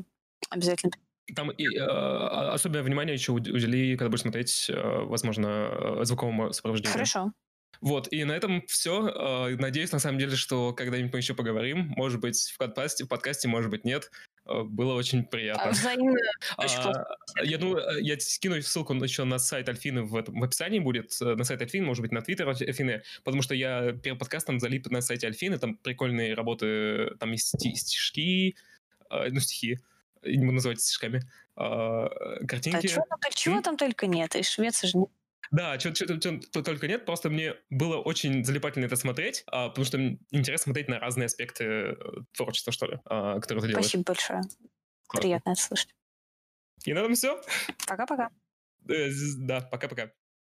обязательно. Там и, uh, особенное внимание еще удели, когда будешь смотреть, возможно, звуковому сопровождению. Хорошо. Вот, и на этом все. Э, надеюсь, на самом деле, что когда-нибудь мы еще поговорим. Может быть, в подкасте, в подкасте может быть, нет. Э, было очень приятно. Взаимно. А, я, ну, я скину ссылку еще на сайт Альфины в, этом, в описании будет, э, на сайт Альфины, может быть, на твиттер Альфины, потому что я перед подкастом залип на сайте Альфины, там прикольные работы, там есть стишки, ну, стихи, не буду называть стишками, картинки. А чего, так чего там только нет, и швеция же нет. Да, что-то только нет, просто мне было очень залипательно это смотреть, а, потому что интересно смотреть на разные аспекты э, творчества, что ли, а, которые ты делаешь. Спасибо большое. Классно. Приятно это слышать. И на этом все. Пока-пока. Э, да, пока-пока.